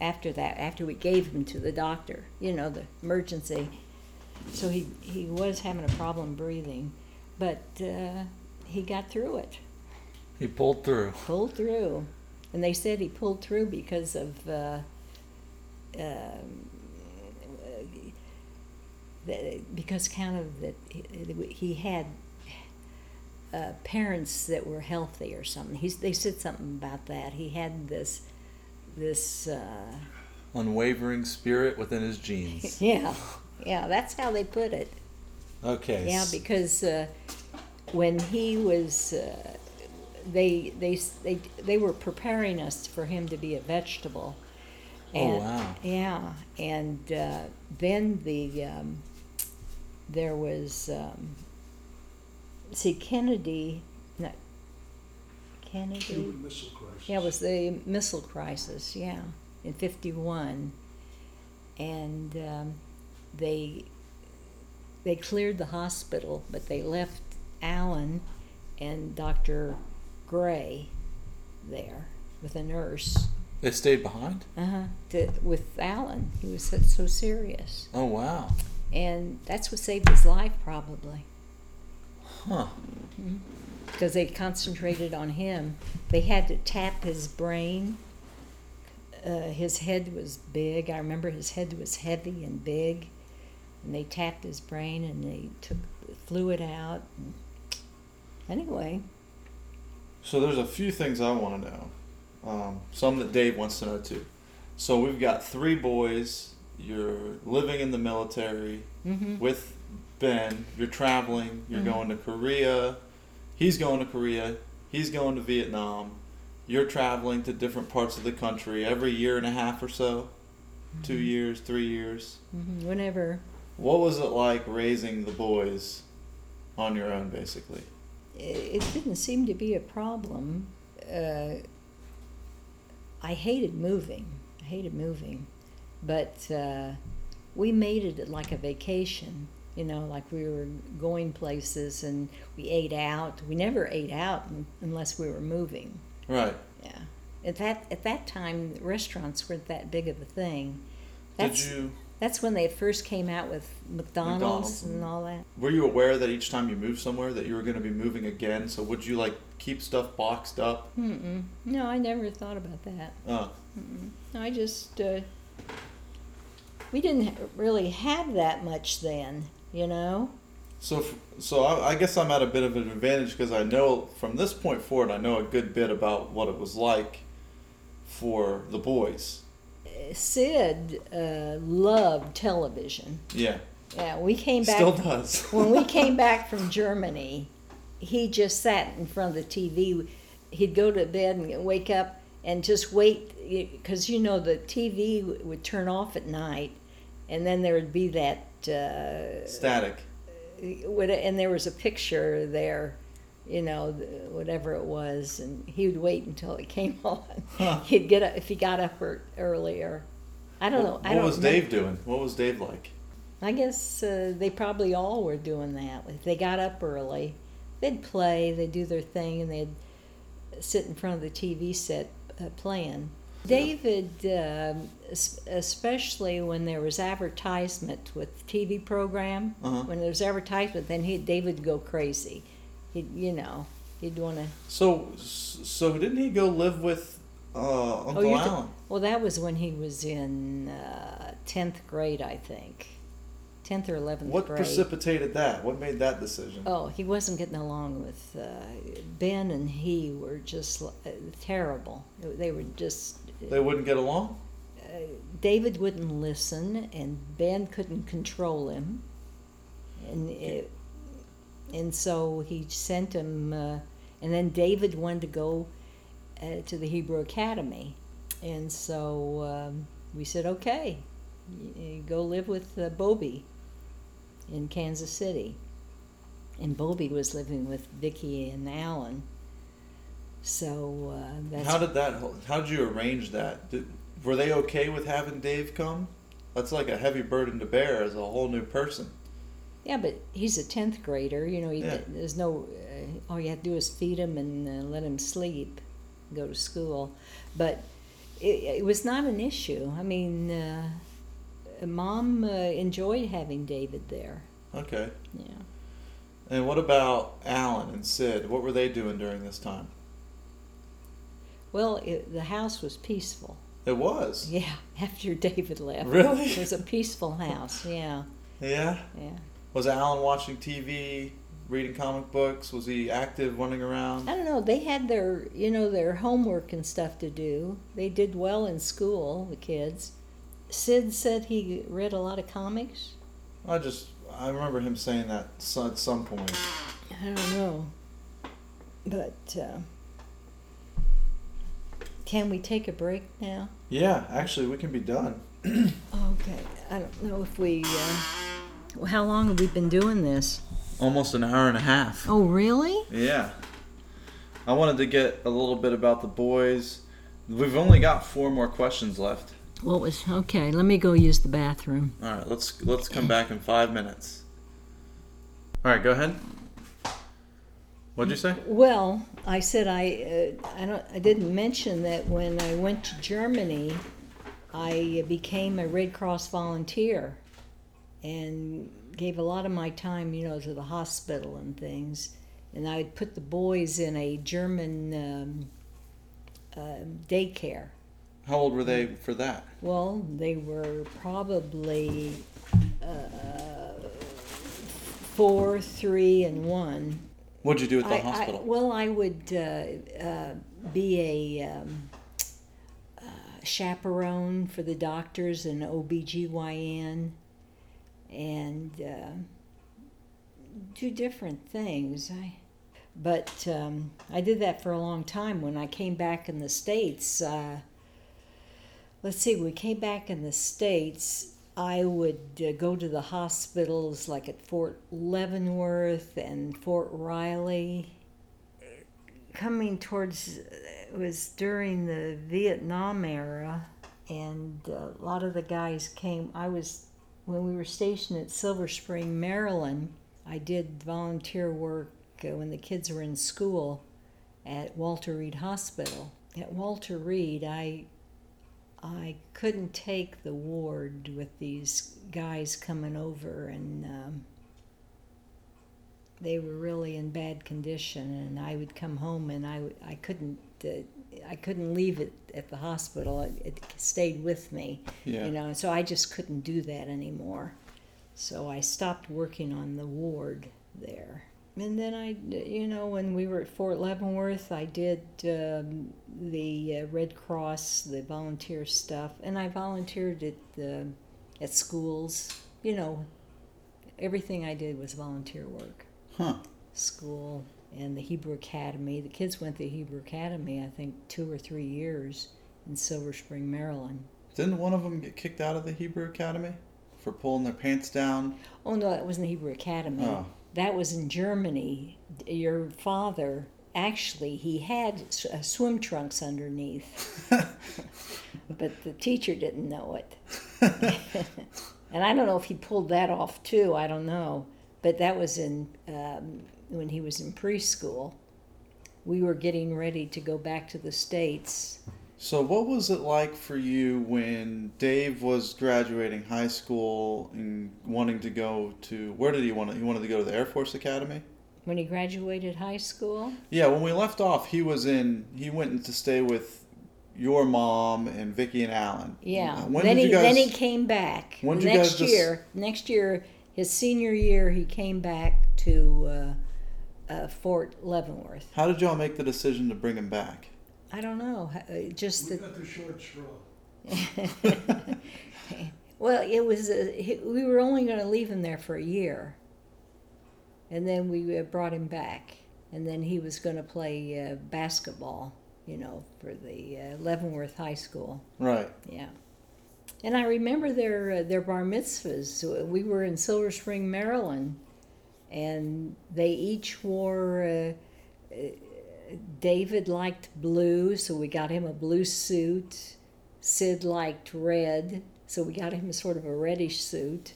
after that after we gave him to the doctor. You know the emergency. So he he was having a problem breathing, but uh, he got through it, He pulled through. pulled through, and they said he pulled through because of. Uh, um, the- because kind of that he- he had uh, parents that were healthy or something. He's, they said something about that. He had this, this, uh, Unwavering spirit within his genes. yeah, yeah, that's how they put it. Okay. Yeah, because uh, when he was, uh, they, they, they, they were preparing us for him to be a vegetable. Oh, And, wow. Yeah, and uh, then the um, there was um, see Kennedy, not Kennedy. Cuban Missile Crisis. Yeah, it was the missile crisis, yeah, in 51. And um, they they cleared the hospital, but they left Allen and Dr. Gray there with a nurse. They stayed behind? Uh-huh. With Allen, he was so, so serious. Oh, wow. And that's what saved his life, probably. Huh. because they concentrated on him. They had to tap his brain. Uh, his head was big. I remember his head was heavy and big, and they tapped his brain and they took the fluid out. Anyway, So there's a few things I want to know. Um, some that Dave wants to know too. So we've got three boys. You're living in the military hmm with Ben. You're traveling. You're Mhm. going to Korea. He's going to Korea. He's going to Vietnam. You're traveling to different parts of the country every year and a half or so. Two years, three years. hmm whenever What was it like raising the boys on your own, basically? it, didn't seem to be a problem. Uh, I hated moving. I hated moving, but uh, we made it like a vacation. You know, like we were going places and we ate out. We never ate out unless we were moving. Right. Yeah. At that at that time, restaurants weren't that big of a thing. Did you That's when they first came out with McDonald's, McDonald's. and all that. Were you aware that each time you moved somewhere that you were going to be moving again? So would you like keep stuff boxed up? Mm-mm. No, I never thought about that. Uh, I just uh, we didn't really have that much then, you know. so so I, I guess I'm at a bit of an advantage because I know from this point forward I know a good bit about what it was like for the boys. Sid uh, loved television. Yeah, Yeah, we came back still does. when we came back from Germany. He just sat in front of the TV. He'd go to bed and wake up and just wait because you know the TV would turn off at night, and then there would be that. Uh, Static. what- and there was a picture there, you know, whatever it was, and he would wait until it came on. Huh. He'd get up if he got up ear earlier. I don't know. What, I what don't was know. Dave doing? What was Dave like? I guess uh, they probably all were doing that. If they got up early, they'd play, they'd do their thing, and they'd sit in front of the TV set uh, playing. David, um, es- especially when there was advertisement with TV program, Uh-huh. when there was advertisement, then he David would go crazy. He'd, you know, he'd want to. So so didn't he go live with uh, Uncle you're ta- Alan? well, that was when he was in uh, tenth grade, I think, tenth or eleventh What grade. precipitated that? What made that decision? Oh, he wasn't getting along with uh, Ben, and he were just uh, terrible. They were just. They wouldn't get along. David wouldn't listen, and Ben couldn't control him, and it, and so he sent him. Uh, and then David wanted to go uh, to the Hebrew Academy, and so um, we said, "Okay, go live with uh, Bobby in Kansas City." And Bobby was living with Vicky and Alan. So uh, that's How did that? How did you arrange that? Did, were they okay with having Dave come? That's like a heavy burden to bear as a whole new person. Yeah, but he's a tenth grader. You know, he, Yeah. there's no. Uh, all you have to do is feed him and uh, let him sleep, go to school. But it, it was not an issue. I mean, uh, mom uh, enjoyed having David there. Okay. Yeah. And what about Alan and Sid? What were they doing during this time? Well, it, the house was peaceful. It was. Yeah, after David left. Really? It was a peaceful house. Yeah, Yeah. yeah. Was Alan watching TV, reading comic books? Was he active, running around? I don't know. They had their, you know, their homework and stuff to do. They did well in school, the kids. Sid said he read a lot of comics. I just I remember him saying that at some point. I don't know. But uh, can we take a break now? Yeah, actually, we can be done. Okay. I don't know if we. Uh, how long have we been doing this? Almost an hour and a half. Oh, really? Yeah. I wanted to get a little bit about the boys. We've only got four more questions left. What was okay? Let me go use the bathroom. All right, let's let's come back in five minutes. All right, go ahead. What'd you say? Well, I said I uh, I don't I didn't mention that when I went to Germany, I became a Red Cross volunteer, and gave a lot of my time, you know, to the hospital and things. And I would put the boys in a German um, uh, daycare. How old were they for that? Well, they were probably uh, four, three, and one. What'd you do at the I, I, hospital? well, I would uh, uh, be a um, uh, chaperone for the doctors and OBGYN and uh, do different things. I, but um, I did that for a long time. When I came back in the States, uh, let's see, we came back in the States. I would uh, go to the hospitals like at Fort Leavenworth and Fort Riley. Coming towards, it was during the Vietnam era, and uh, a lot of the guys came. I was, when we were stationed at Silver Spring, Maryland, I did volunteer work uh, when the kids were in school at Walter Reed Hospital. At Walter Reed, I I couldn't take the ward with these guys coming over, and um, they were really in bad condition. And I would come home, and I I couldn't uh, I couldn't leave it at the hospital. It, it stayed with me, Yeah. you know. So I just couldn't do that anymore. So I stopped working on the ward there. And then I, you know, when we were at Fort Leavenworth, I did um, the uh, Red Cross, the volunteer stuff, and I volunteered at the at schools. You know, everything I did was volunteer work. Huh. School and the Hebrew Academy. The kids went to the Hebrew Academy, I think, two or three years in Silver Spring, Maryland. Didn't one of them get kicked out of the Hebrew Academy for pulling their pants down? Oh no, that wasn't the Hebrew Academy. Oh. That was in Germany. Your father actually he had uh, swim trunks underneath, but the teacher didn't know it. and I don't know if he pulled that off too. I don't know, but that was in um, when he was in preschool. We were getting ready to go back to the states. So, what was it like for you when Dave was graduating high school and wanting to go to where did he want to? He wanted to go to the Air Force Academy. When he graduated high school, Yeah, when we left off, he was in. He went to stay with your mom and Vicky and Alan. Yeah. When then did he you guys? then he came back. When did you next guys just- year, next year, his senior year, he came back to uh, uh, Fort Leavenworth. how did y'all make the decision to bring him back? I don't know, uh, just We that. got the short straw. well, it was uh, he, we were only going to leave him there for a year, and then we uh, brought him back, and then he was going to play uh, basketball, you know, for the uh, Leavenworth High School. Right. Yeah. And I remember their uh, their bar mitzvahs. We were in Silver Spring, Maryland, and they each wore. Uh, David liked blue, so we got him a blue suit. Sid liked red, so we got him sort of a reddish suit,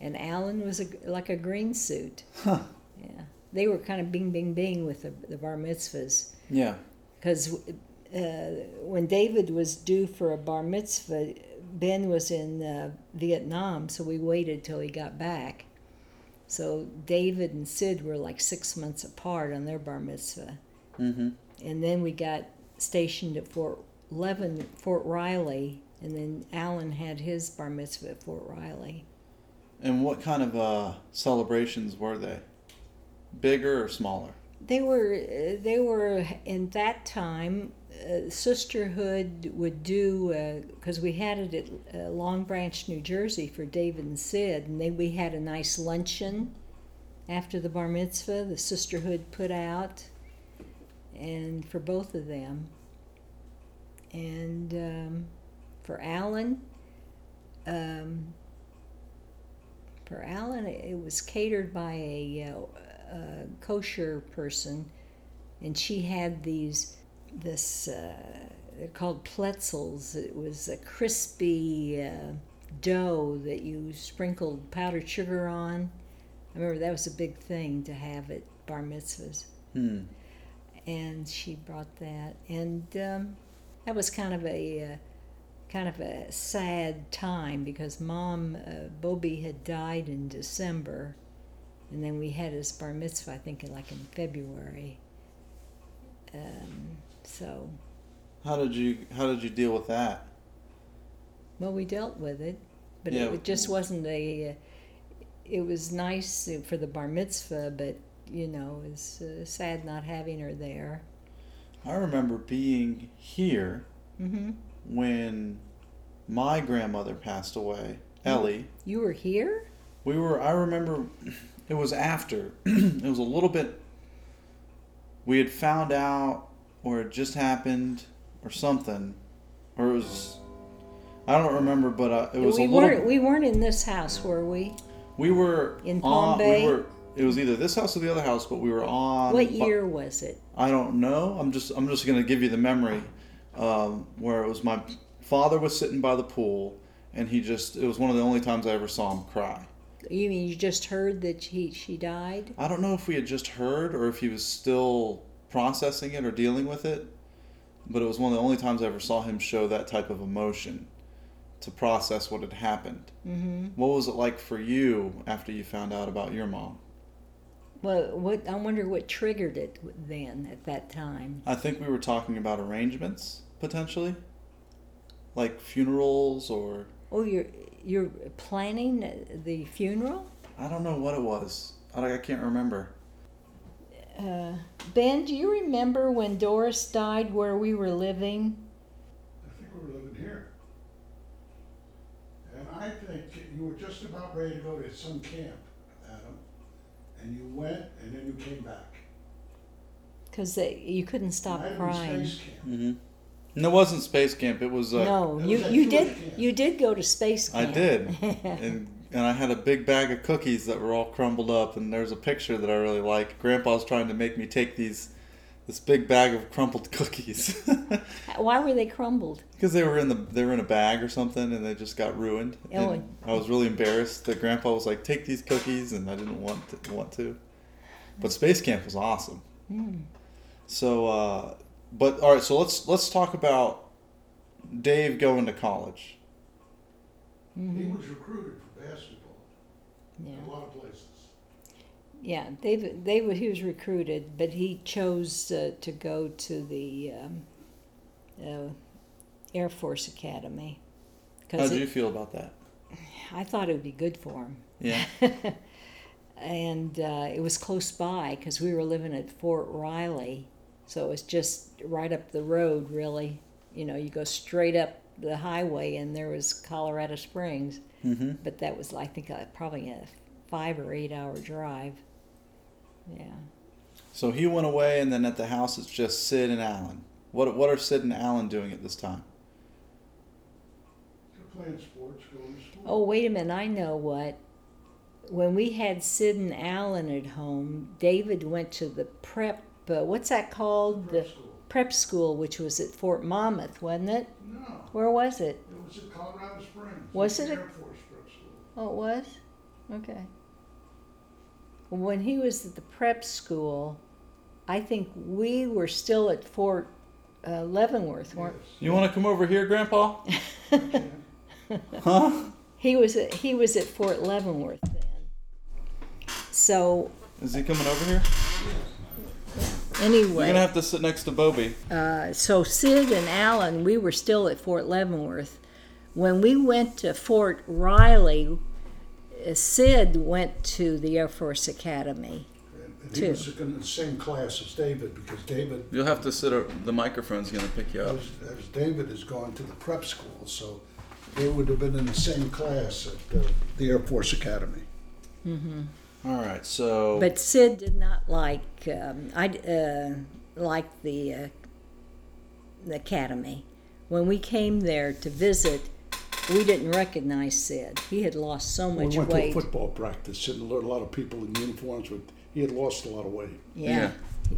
and Alan was a, like a green suit. Huh. Yeah, they were kind of bing, bing, bing with the, the bar mitzvahs Yeah. because uh, when David was due for a bar mitzvah, Ben was in uh, Vietnam, so we waited till he got back. So David and Sid were like six months apart on their bar mitzvah, Mm-hmm. and then we got stationed at Fort Levin, Fort Riley, and then Alan had his bar mitzvah at Fort Riley. And what kind of uh, celebrations were they? Bigger or smaller? They were they were in that time. Uh, sisterhood would do because we had it at uh, Long Branch, New Jersey, for David and Sid, and they we had a nice luncheon after the bar mitzvah. The sisterhood put out, and for both of them, and um, for Alan. Um, for Alan, it was catered by a, uh, a kosher person, and she had these this uh, they're called pretzels. It was a crispy uh, dough that you sprinkled powdered sugar on. I remember that was a big thing to have at bar mitzvahs, Hmm. and she brought that, and um, that was kind of a uh, kind of a sad time because mom uh, Bobby had died in December, and then we had his bar mitzvah I think like in February. Um, so How did you How did you deal with that? well we dealt with it, but Yeah. it, just wasn't a. Uh, it was nice for the bar mitzvah, but you know it was uh, sad not having her there. I remember being here hmm when my grandmother passed away, Ellie. You were here. We were. I remember. It was after. it was a little bit. We had found out, or it just happened, or something, or it was. I don't remember, but uh, it was we a little. weren't. We weren't in this house, were we? we were in Palm on, Bay? We were, it was either this house or the other house, but we were on. What year was it? I don't know. I'm just I'm just gonna give you the memory, um, where it was my father was sitting by the pool, and he just it was one of the only times I ever saw him cry. You mean you just heard that she she died? I don't know if we had just heard or if he was still processing it or dealing with it, but it was one of the only times I ever saw him show that type of emotion to process what had happened. Mm-hmm. What was it like for you after you found out about your mom? Well, what I wonder what triggered it then at that time. I think we were talking about arrangements potentially, like funerals or Oh, you're you're planning the funeral? I don't know what it was. I, I can't remember. Uh, ben, do you remember when Doris died where we were living? I think we were living here. And I think you were just about ready to go to some camp, Adam, and you went and then you came back. Because you couldn't stop Might have crying. Space camp. Mm-hmm. And it wasn't space camp. It was. Uh, No, It you was at you did camp. you did go to space camp. I did, and and I had a big bag of cookies that were all crumbled up. And there's a picture that I really like. Grandpa's trying to make me take these, this big bag of crumpled cookies, uh, Why were they crumbled? because they were in the they were in a bag or something, and they just got ruined. Oh. And I was really embarrassed that Grandpa was like, "Take these cookies," and I didn't want to, want to. But space camp was awesome. Hmm. So, uh, but all right. So let's let's talk about Dave going to college. He mm-hmm. was recruited for basketball Yeah. in a lot of places. Yeah, they they were, he was recruited, but he chose uh, to go to the um, uh, Air Force Academy How because did you feel about that? I thought it would be good for him. Yeah. and uh, it was close by because we were living at Fort Riley, so it was just right up the road. Really, you know, you go straight up the highway, and there was Colorado Springs. Mm-hmm. But that was, I think, uh, probably a five or eight hour drive. Yeah. So he went away, and then at the house it's just Sid and Alan. What what are Sid and Alan doing at this time? They're playing sports, going to school. Oh, wait a minute. I know what. When we had Sid and Alan at home, David went to the prep. Uh, what's that called? Prep the school. prep school, which was at Fort Monmouth, wasn't it? No, Where was it? it was at Colorado Springs. Was It's it the a- Air Force prep school. Oh, it was? Okay. When he was at the prep school, I think we were still at Fort uh, Leavenworth, weren't Yes. You want to come over here, Grandpa? huh? he? Was at, he was at Fort Leavenworth then. So Is he coming over here? anyway, You're gonna have to sit next to Bobby. uh, so Sid and Alan, we were still at Fort Leavenworth. When we went to Fort Riley, uh, Sid went to the Air Force Academy. And and he Two. was in the same class as David because David, You'll have to sit. o- The microphone's gonna pick you up. as, as David is going to the prep school, so they would have been in the same class at uh, the Air Force Academy. Mm-hmm. All right. So. But Sid did not like um, I uh, like the uh, the academy. When we came there to visit, we didn't recognize Sid. He had lost so much We much went to a weight. football practice and a lot of people in uniforms with, he had lost a lot of weight. Yeah,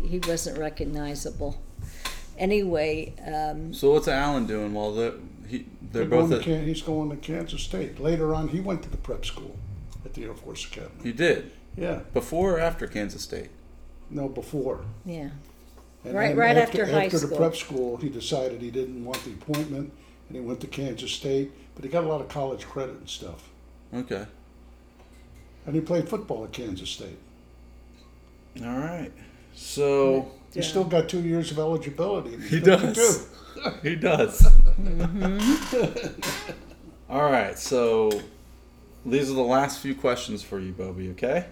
he wasn't recognizable. Anyway, um, so what's Alan doing while the he they're, They're both going at, to, Can- he's going to Kansas State. Later on, he went to the prep school at the Air Force Academy. You did Yeah, before or after Kansas State? no, before. yeah, And Right- right after high After school. the prep school, he decided he didn't want the appointment, and he went to Kansas State. But he got a lot of college credit and stuff. Okay. And he played football at Kansas State. All right. So He still got two years of eligibility. and he's He does. he does. All right. So these are the last few questions for you, Bobby. Okay.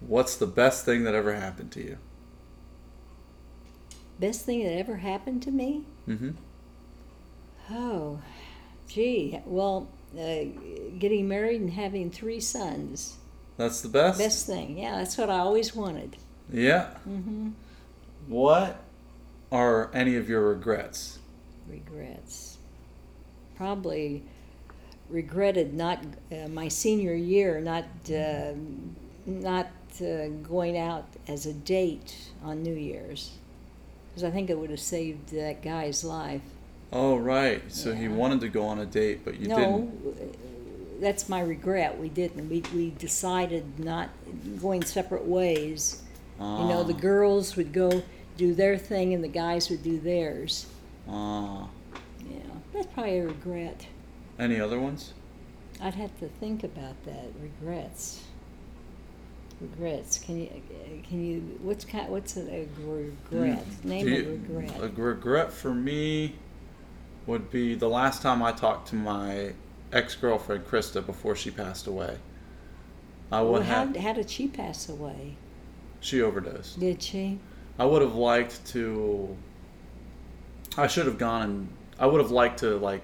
What's the best thing that ever happened to you? best thing that ever happened to me. Mm-hmm. Oh, gee. Well, uh, getting married and having three sons. That's the best. Best thing. Yeah, that's what I always wanted. Yeah. Mm-hmm. What are any of your regrets? regrets. Probably regretted not uh, my senior year not uh, not uh, going out as a date on New Year's because I think it would have saved that guy's life. Oh, right. So he Yeah. wanted to go on a date, but you no, didn't. that's my regret. We didn't. We we decided not going separate ways. You know, the Ah. girls would go do their thing and the guys would do theirs. Ah, Yeah, that's probably a regret. any other ones? I'd have to think about that. Regrets. Regrets. Can you? Can you? What's kind? What's a, a regret? Name Do a you- regret. A regret for me would be the last time I talked to my ex girlfriend Krista before she passed away. I would well, how, have. how did she pass away? She overdosed. Did she? I would have liked to. I should have gone and I would have liked to like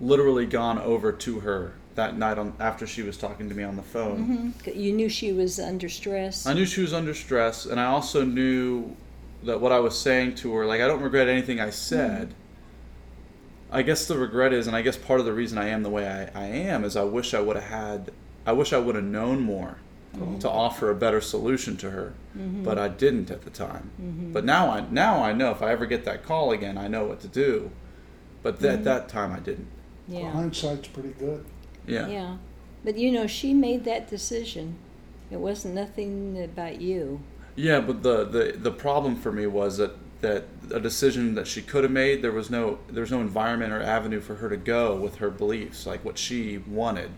literally gone over to her that night on after she was talking to me on the phone. hmm You knew she was under stress. I knew she was under stress, and I also knew that what I was saying to her, like I don't regret anything I said. I guess the regret is, and I guess part of the reason I am the way I, I am is I wish I would have had, I wish I would have known more oh. to offer a better solution to her, mm-hmm. but I didn't at the time. Mm-hmm. But now I now I know if I ever get that call again, I know what to do. But th- at mm-hmm. that time I didn't. Well, hindsight's pretty good. Yeah. Yeah. But you know, she made that decision. It wasn't nothing about you. Yeah, but the, the the problem for me was that that a decision that she could have made there was no there was no environment or avenue for her to go with her beliefs like what she wanted.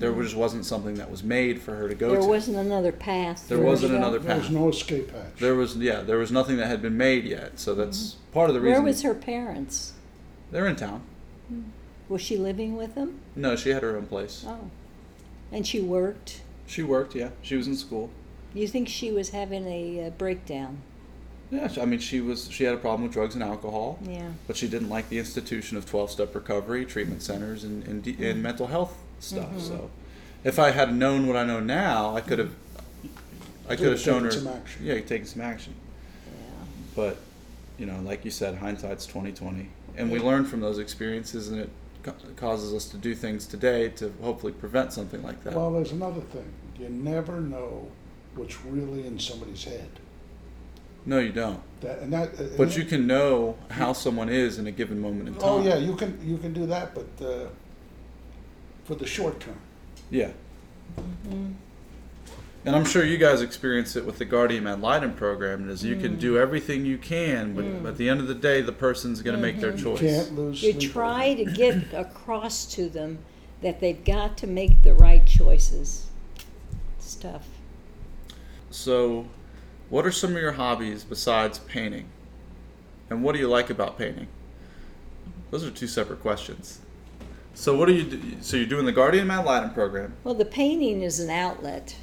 There just wasn't something that was made for her to go Mm-hmm. There to. wasn't another path. There for wasn't go. another There was path. no escape hatch. There was yeah, there was nothing that had been made yet. So that's part of the Mm-hmm. Where was her parents? they're in town. Was she living with them? No, she had her own place. Oh. And she worked. She worked, yeah. She was in school. You think she was having a uh, breakdown? Yeah, I mean she was she had a problem with drugs and alcohol. Yeah. but she didn't like the institution of 12-step recovery treatment centers and, and, de- and mental health stuff Mm-hmm. so if i had known what i know now i could have i could have shown her Taken some action. yeah you've taken some action Yeah. but you know like you said hindsight's 2020 and we learn from those experiences and it ca- causes us to do things today to hopefully prevent something like that Well, there's another thing. You never know what's really in somebody's head. No you don't That and that. uh, but you can know how someone is in a given moment in time Oh yeah, you can you can do that, but uh, for the short term. Yeah. Mm-hmm. And I'm sure you guys experience it with the Guardian Ad Litem program. Is you can Mm. do everything you can, but at the end of the day, the person's going to make their Mm-hmm. choice. Can't lose. You try to get across to them that they've got to make the right choices. Stuff. So, what are some of your hobbies besides painting? And what do you like about painting? Those are two separate questions. So, what are you do? So, you're doing the Guardian Ad Litem program. Well, the painting is an outlet.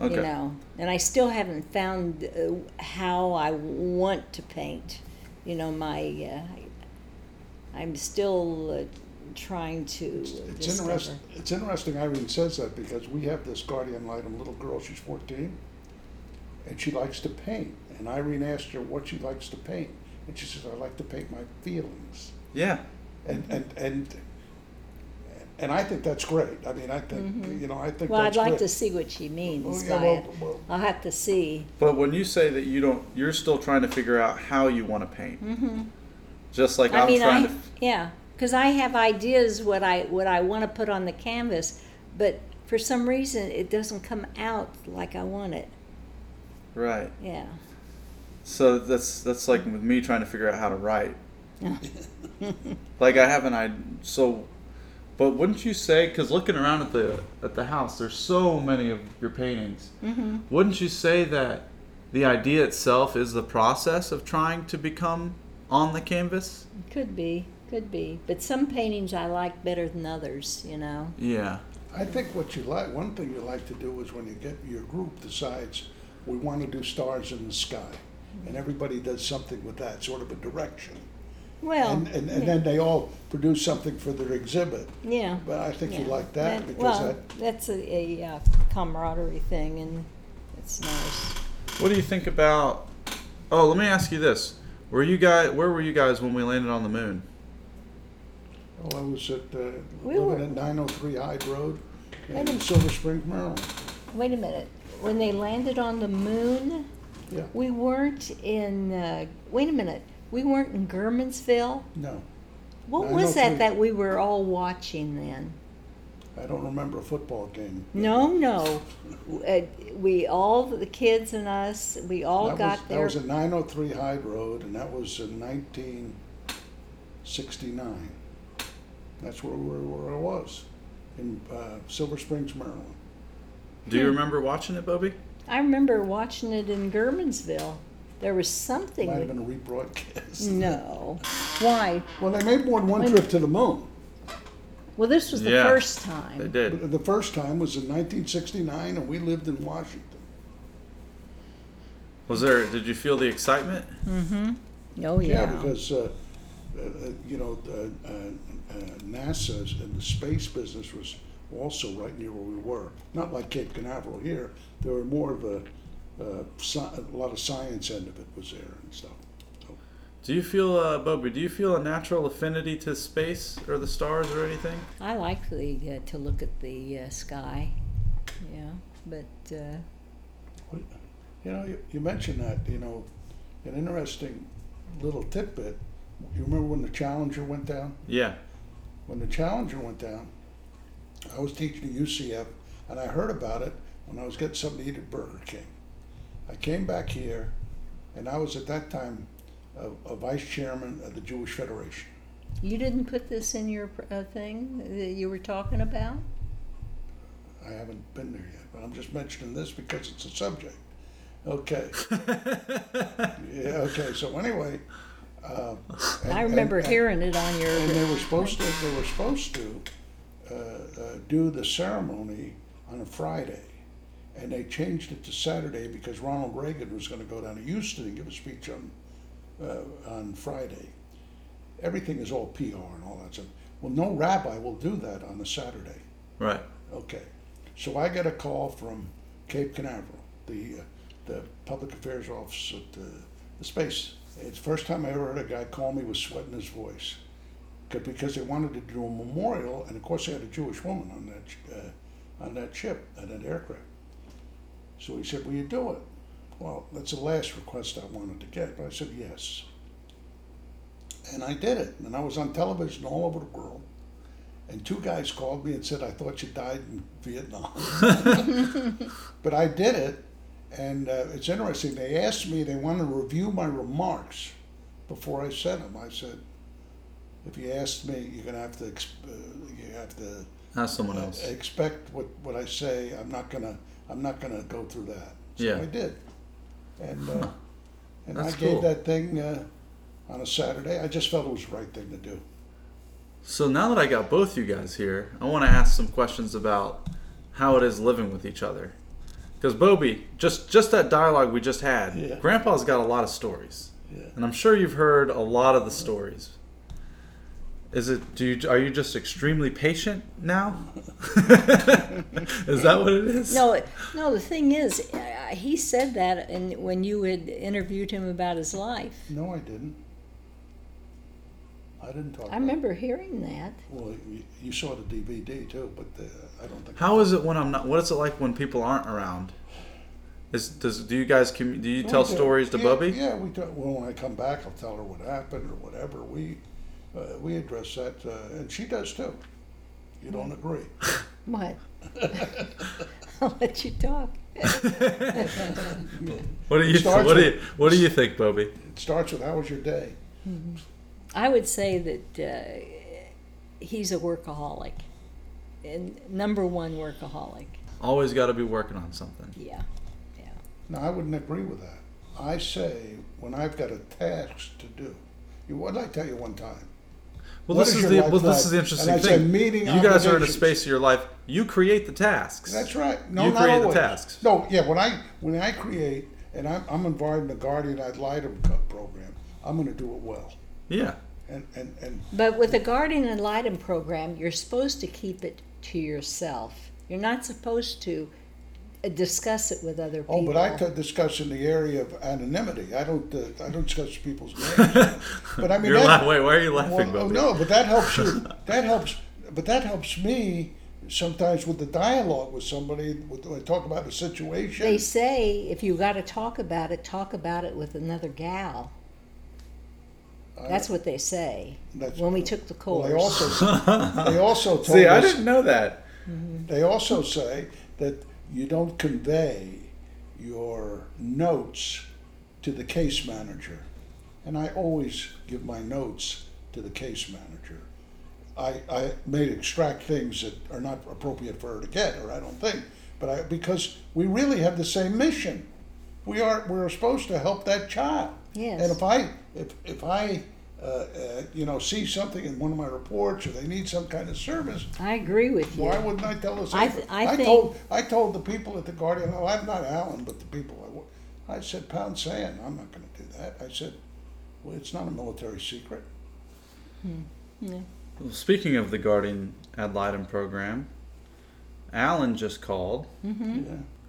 Okay. you know and i still haven't found uh, how i want to paint you know my uh, i'm still uh, trying to It's discover. interesting. It's interesting. Irene says that because we have this guardian litem little girl. She's 14, and she likes to paint. And Irene asked her what she likes to paint, and she says, "I like to paint my feelings." Yeah. And and and and I think that's great. I mean, I think you know, I think Mm-hmm. well i'd that's like great. to see what she means Oh, yeah, by well, it well, i'll have to see But when you say that you don't, you're still trying to figure out how you want to paint. Mm-hmm. Just like i I'm mean trying i to. yeah because i have ideas what i what i want to put on the canvas but for some reason it doesn't come out like i want it Right. yeah So that's that's like with me trying to figure out how to write. like I haven't I So, but wouldn't you say? Because looking around at the at the house, there's so many of your paintings. mm-hmm. Wouldn't you say that the idea itself is the process of trying to become on the canvas? could be could be but some paintings i like better than others you know Yeah. I think what you like, one thing you like to do is when you get your group decides we want to do stars in the sky, and everybody does something with that sort of a direction, well and and, and yeah. then they all produce something for their exhibit. Yeah. But I think you like that That- because well, that that's a, a uh, camaraderie thing, and it's nice. What do you think about? Oh, let me ask you this: Were you guys? Where were you guys when we landed on the moon? oh, I was at uh, We living were- at 903 Hyde Road in Silver Spring, Maryland. Wait a minute. When they landed on the moon, Yeah, we weren't in. Uh, wait a minute. We weren't in Germansville. no, What was that 903. that we were all watching then? I don't remember a football game. No, no. Uh, we all the kids and us, we all That got was, there. That was at 903 Hyde Road, and that was in 1969. That's where, where, where I was, in uh, Silver Springs, Maryland. Do you remember watching it, Bobby? I remember watching it in Germansville. There was something. Might have been a rebroadcast. no. Why? Well, they made more than one trip to the moon. Well, this was the Yeah, first They did. The first time was in 1969, and we lived in Washington. Was there? Did you feel the excitement? Oh Yeah, yeah. because, uh, uh, uh, you know, uh, uh, uh, NASA's and the space business was also right near where we were. Not like Cape Canaveral here. There were more of a, uh, sci- a lot of science end of it was there and stuff. So, Do you feel, uh, Bobby? Do you feel a natural affinity to space or the stars or anything? I like the uh, to look at the uh, sky. Yeah, but uh, you know, you, you mentioned that, you know, an interesting little tidbit. You remember when the Challenger went down? Yeah. when the Challenger went down, I was teaching at UCF, and I heard about it when I was getting something to eat at Burger King. I came back here, and I was at that time a, a vice chairman of the Jewish Federation. you didn't put this in your uh, thing that you were talking about. I haven't been there yet, but I'm just mentioning this because it's a subject. Okay. yeah. Okay. So anyway, uh, and- I remember and- hearing it on your. And they were supposed to, they were supposed to do the ceremony on a Friday. And they changed it to Saturday because Ronald Reagan was gonna go down to Houston and give a speech on, uh, on Friday. Everything is all PR and all that stuff. Well, no rabbi will do that on a Saturday. Right. Okay, so I get a call from Cape Canaveral, the, uh, the public affairs office at the, the space. It's the first time I ever heard a guy call me with sweat in his voice. 'Cause- they wanted to do a memorial, and of course they had a Jewish woman on that, uh, on that ship, on that aircraft. So he said, will you do it? Well, that's the last request I wanted to get, but I said yes. And I did it, and I was on television all over the world. And two guys called me and said, I thought you died in Vietnam. but I did it, and uh, it's interesting. They asked me, they wanted to review my remarks before I sent them. I said, if you asked me, you're going to have to, exp- uh, you have to Ask someone uh, else. expect what, what I say. I'm not gonna, I'm not gonna go through that. So Yeah. I did. And, uh, and I gave cool. that thing, uh, on a Saturday. I just felt it was the right thing to do. So now that I got both you guys here, I want to ask some questions about how it is living with each other. Because Bobby, just just that dialogue we just had, Yeah. Grandpa's got a lot of stories, Yeah. and I'm sure you've heard a lot of the stories. Is it? Do you? Are you just extremely patient now? is that what it is? No, no. The thing is, uh, he said that, and when you had interviewed him about his life, No, I didn't. I didn't talk. I about remember hearing that. Well, you, you saw the DVD too, but uh, I don't think. How is it when I'm not? What is it like when people aren't around? Is does do you guys do you tell We do. stories to yeah, Bubby? Yeah, we talk, well, when I come back, I'll tell her what happened or whatever. We, uh, we address that, uh, and she does too. You don't agree? What? I'll let you talk. What do you Starts what do you what do you think, Bobby? It starts with, "How was your day?" I would say that uh, he's a workaholic, and number one workaholic. Always got to be working on something. Yeah, yeah. No, I wouldn't agree with that. I say when I've got a task to do. You, what did I tell you one time? Well, What this is is the life well, this is the interesting And I say thing. meeting you guys are in a space of your life. You create the tasks. That's right. No, You not create the tasks. No, yeah. When I when I create, and I'm, I'm involved in the Guardian Ad Litem co- program, I'm going to do it well. Yeah. And and and But with the Guardian Ad Litem program, you're supposed to keep it to yourself. You're not supposed to discuss it with other people. oh, but I could discuss in the area of anonymity. I don't uh, I don't discuss people's names. but I mean, You're that, la- wait, why are you laughing, well, oh, no, but that helps you. That helps. But that helps me sometimes with the dialogue with somebody. With, when I talk about a situation. They say if you got to talk about it, talk about it with another gal. I- That's what they say That's- when we took the Well, they also they also told See, I didn't know that. They also say that you don't convey your notes to the case manager. And I always give my notes to the case manager. I, I may extract things that are not appropriate for her to get, or I don't think, but I, because we really have the same mission. We are, we're supposed to help that child. Yes. And if I, if, if I, uh, uh, you know, see something in one of my reports, or they need some kind of service, I agree with you. why wouldn't I tell the I th- I think- told I told the people at the Guardian. Oh, I'm not Alan, but the people. I, I said, pound sand. I'm not going to do that. I said, well, it's not a military secret. Well, Speaking of the Guardian Ad Litem program, Alan just called. Yeah.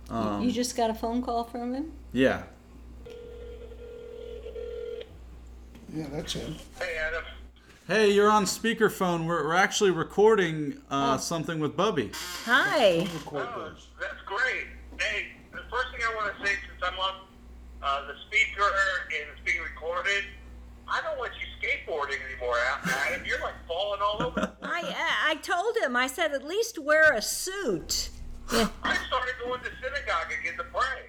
Um, you just got a phone call from him? yeah. Yeah, that's him. Hey, Adam. Hey, you're on speakerphone. We're, we're actually recording uh, Oh. something with Bubby. Hi. Record Oh, those. that's great. Hey, the first thing I want to say, since I'm on uh, the speaker and it's being recorded, I don't want you skateboarding anymore, Adam. You're like falling all over. the place. I I told him. I said at least wear a suit. Yeah. I started going to synagogue again to pray.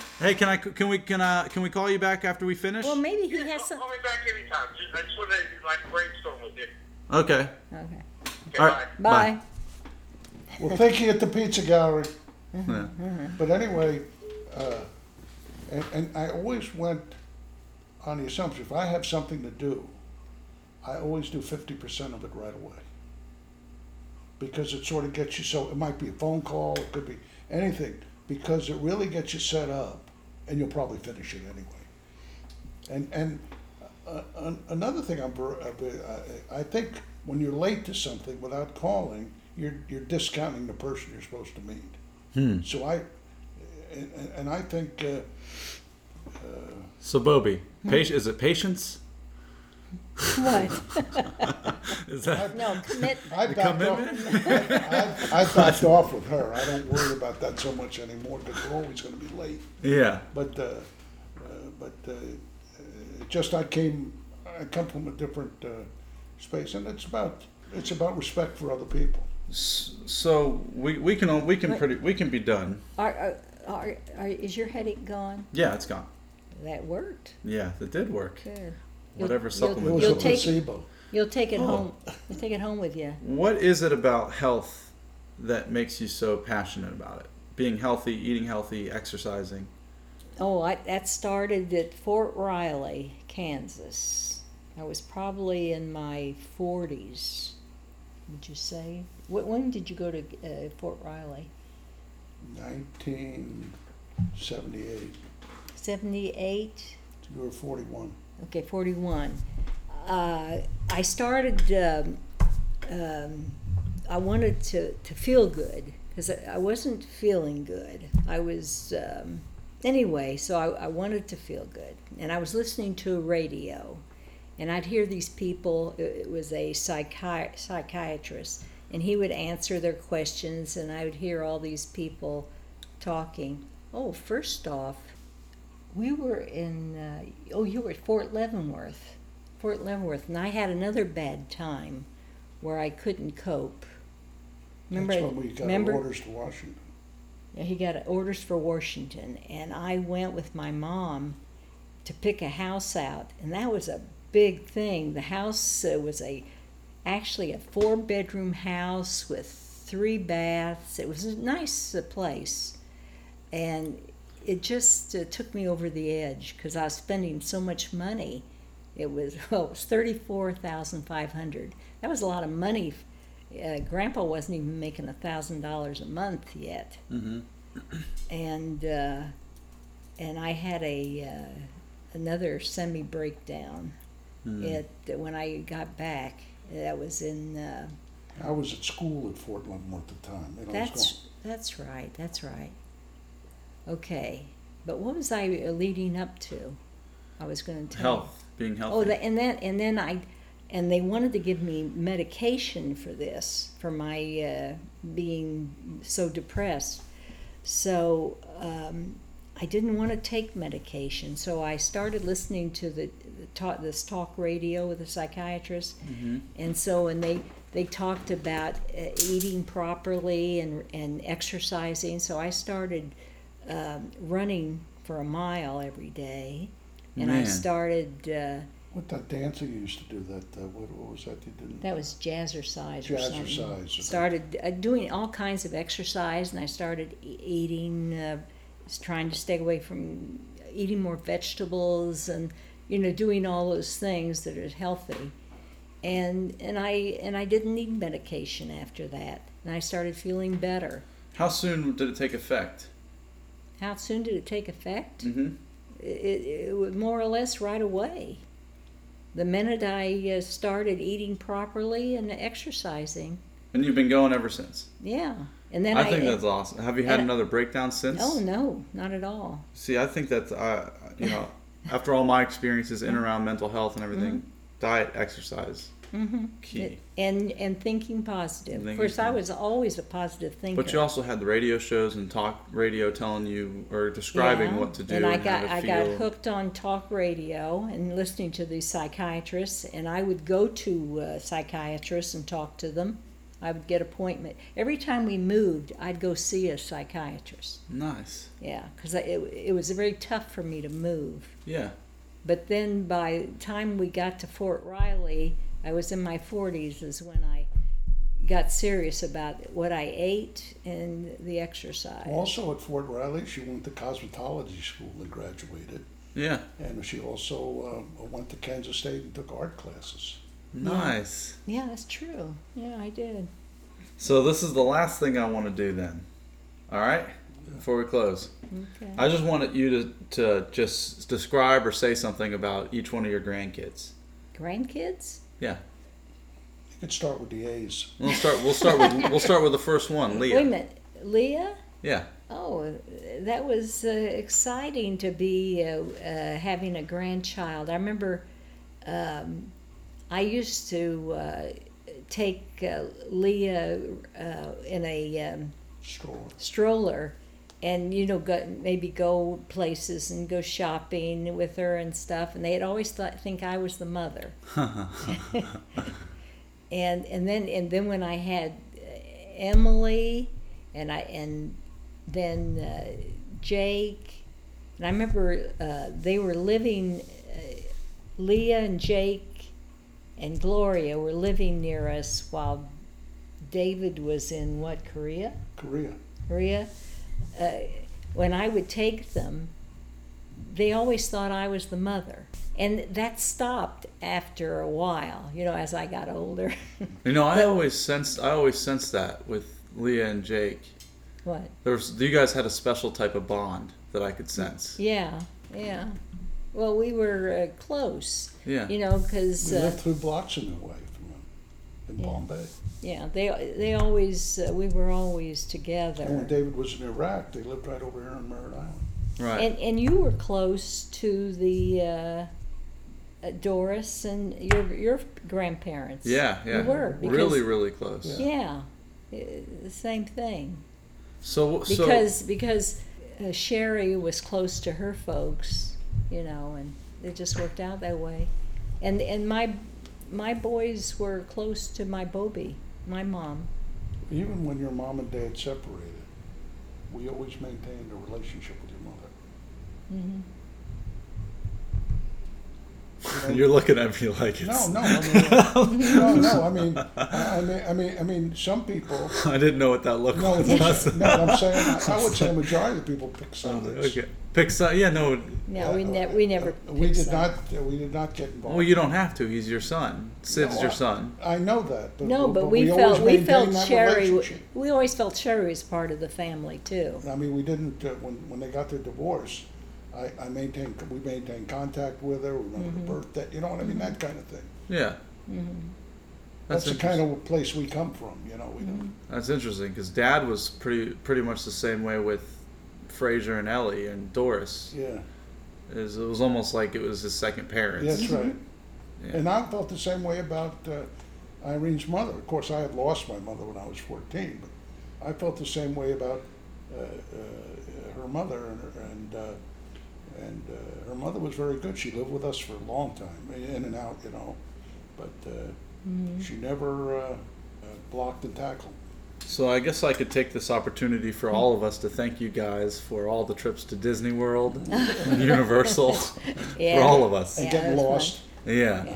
Hey, can I can we can uh can we call you back after we finish? Well, maybe he Yeah, has call, some. call me back anytime. Just, I just want to like brainstorm with you. Okay. Okay. Okay, All right. bye. Bye. Bye. Well, thank you at the pizza gallery. Yeah. But anyway, uh, and, and I always went on the assumption if I have something to do, I always do 50% of it right away. Because it sort of gets you so, it might be a phone call, it could be anything, because it really gets you set up, and you'll probably finish it anyway. And, and uh, an- another thing I'm, uh, I I think when you're late to something without calling, you're, you're discounting the person you're supposed to meet. Hmm. So I, and, and- I think, uh, So Bobby, pati- is it patience? What? Is that No, commit. I the backed off, commitment? I, I backed off with her. I don't worry about that so much anymore because we're always gonna be late. yeah. But, uh, uh, but, uh, just I came, I come from a different, uh, space and it's about, it's about respect for other people. So we, we can we can What? pretty we can be done. Are, are, are, are, is your headache gone? Yeah, it's gone. That worked. Yeah, it did work. Good. Whatever You'll- It supplement. was You'll a take- placebo. You'll take it Oh. home. You'll take it home with you. What is it about health that makes you so passionate about it? Being healthy, eating healthy, exercising. Oh, I, that started at Fort Riley, Kansas. I was probably in my 40s, would you say? Wh- When did you go to uh, Fort Riley? Nineteen seventy-eight. 78? You were forty-one. Okay, 41. Uh, I started, um, um, I wanted to, to feel good because I, I wasn't feeling good. I was, um, anyway, so I, I wanted to feel good. And I was listening to a radio and I'd hear these people, it, was a psychi- psychiatrist, and he would answer their questions and I would hear all these people talking. Oh, first off, we were in uh, oh you were at fort leavenworth fort leavenworth and i had another bad time where i couldn't cope. Remember That's when we got remember orders to Washington. Yeah, he got orders for washington and i went with my mom to pick a house out and that was a big thing. The house uh, was a actually a four bedroom house with three baths. It was a nice uh, place. And it just uh, took me over the edge because I was spending so much money. It was well, it was thirty four thousand five hundred. That was a lot of money. Uh, Grandpa wasn't even making a thousand dollars a month yet, Mm-hmm. and uh, and I had a uh, another semi breakdown. Hmm. It when I got back. That was in. Uh, I was at school at Fort Leavenworth at the time. and I was That's that's right. That's right. Okay, but what was I leading up to? I was going to tell. Health, being healthy. Oh, that, and then and then I, and they wanted to give me medication for this for my uh, being so depressed. So um, I didn't want to take medication. So I started listening to the, the talk, this talk radio with a psychiatrist, Mhm. and so and they they talked about uh, eating properly and and exercising. So I started um, running for a mile every day, and I started. Uh, What that dancer used to do, that, uh, what, what was that you didn't? that was jazzercise or something. Jazzercise. Started uh, doing all kinds of exercise, and I started e- eating, uh, trying to stay away from eating more vegetables, and you know, doing all those things that are healthy. And and I and I didn't need medication after that, and I started feeling better. How soon did it take effect? How soon did it take effect? Mm-hmm. It, it, was more or less right away. The minute I uh, started eating properly and exercising, And you've been going ever since. yeah. And then I I, think that's awesome. Have you had and- another breakdown since? Oh no, not at all. See, I think that uh, you know, after all my experiences in and around mental health and everything, diet, exercise, Mm-hmm. key. And and thinking positive. Thinking of course, I was always a positive thinker. But you also had the radio shows and talk radio telling you or describing Yeah, what to do And and, I got I got hooked on talk radio and listening to these psychiatrists, and I would go to uh, psychiatrists and talk to them. I would get appointment every time we moved. I'd go see a psychiatrist. Nice. Yeah, because it it was very tough for me to move. Yeah. But then by the time we got to Fort Riley, I was in my 40s, is when I got serious about what I ate and the exercise. Also at Fort Riley, she went to cosmetology school and graduated. Yeah. And she also uh, went to Kansas State and took art classes. Nice. Yeah, that's true. Yeah, I did. So this is the last thing I want to do then. All right? Before we close. Okay. I just wanted you to, to just describe or say something about each one of your grandkids. Grandkids? Yeah. You could start with the A's. We'll start we'll start with we'll start with the first one, Leah. Wait a Leah. minute. Leah? Yeah. Oh, that was uh, exciting to be uh, uh, having a grandchild. I remember um, I used to uh, take uh, Leah uh, in a um, Stroller. stroller and you know go, maybe go places and go shopping with her and stuff and they'd always thought, think I was the mother. And and then and then when I had uh, Emily and I and then uh, Jake and I remember uh, they were living uh, Leah and Jake and Gloria were living near us while David was in what Korea? Korea. Korea uh, when I would take them they always thought I was the mother and that stopped after a while you know as I got older You know, I But- always sensed I always sensed that with Leah and Jake. what There was you guys had a special type of bond that I could sense. yeah yeah well we were uh, close Yeah. you know because We uh, lived three blocks in the way from them in Yeah. Palm Bay. Yeah they they always uh, we were always together. And when together David was in Iraq, they lived right over here on Merritt Island. Right. and and you were close to the uh, uh, Doris and your your grandparents yeah, yeah. you were because, really, really close. yeah uh, the same thing So so because because uh, Sherry was close to her folks, you know, and it just worked out that way. And and my my boys were close to my Bobby, my mom. Even when your mom and dad separated, we always maintained a relationship with your mother. hmm You know, you're looking at me like it's No, no, I mean, no, no. I mean, I I mean, I mean, I mean, some people. I didn't know what that looked No, like. it's- no. I'm saying I would say a majority of people pick sides. okay. Pick some, yeah, no. No, we never we never. We did sides. not. We did not get involved. Well, you don't have to. He's your son. Sid's No, your I- son. I know that. But, No, but, we, always felt we maintained felt that Sherry. relationship. We always felt Sherry was part of the family too. I mean, we didn't uh, when when they got their divorce. I, I maintained we maintained contact with her. Remember Mm-hmm. the birthday, you know what I mean? That kind of thing. Yeah. Mm-hmm. That's, the kind of place we come from. You know, we don't. That's interesting because Dad was pretty pretty much the same way with Fraser and Ellie and Doris. Yeah, Is it was almost like it was his second parents. that's right. Yeah. And I felt the same way about uh, Irene's mother. Of course, I had lost my mother when I was 14, but I felt the same way about uh, uh, her mother and her, and uh, and uh, her mother was very good. She lived with us for a long time, in and out, you know. But uh, she never uh, uh, blocked and tackled. So I guess I could take this opportunity for all of us to thank you guys for all the trips to Disney World, and Universal, Yeah. for all of us. And Yeah, getting that's lost. Yeah. Yeah.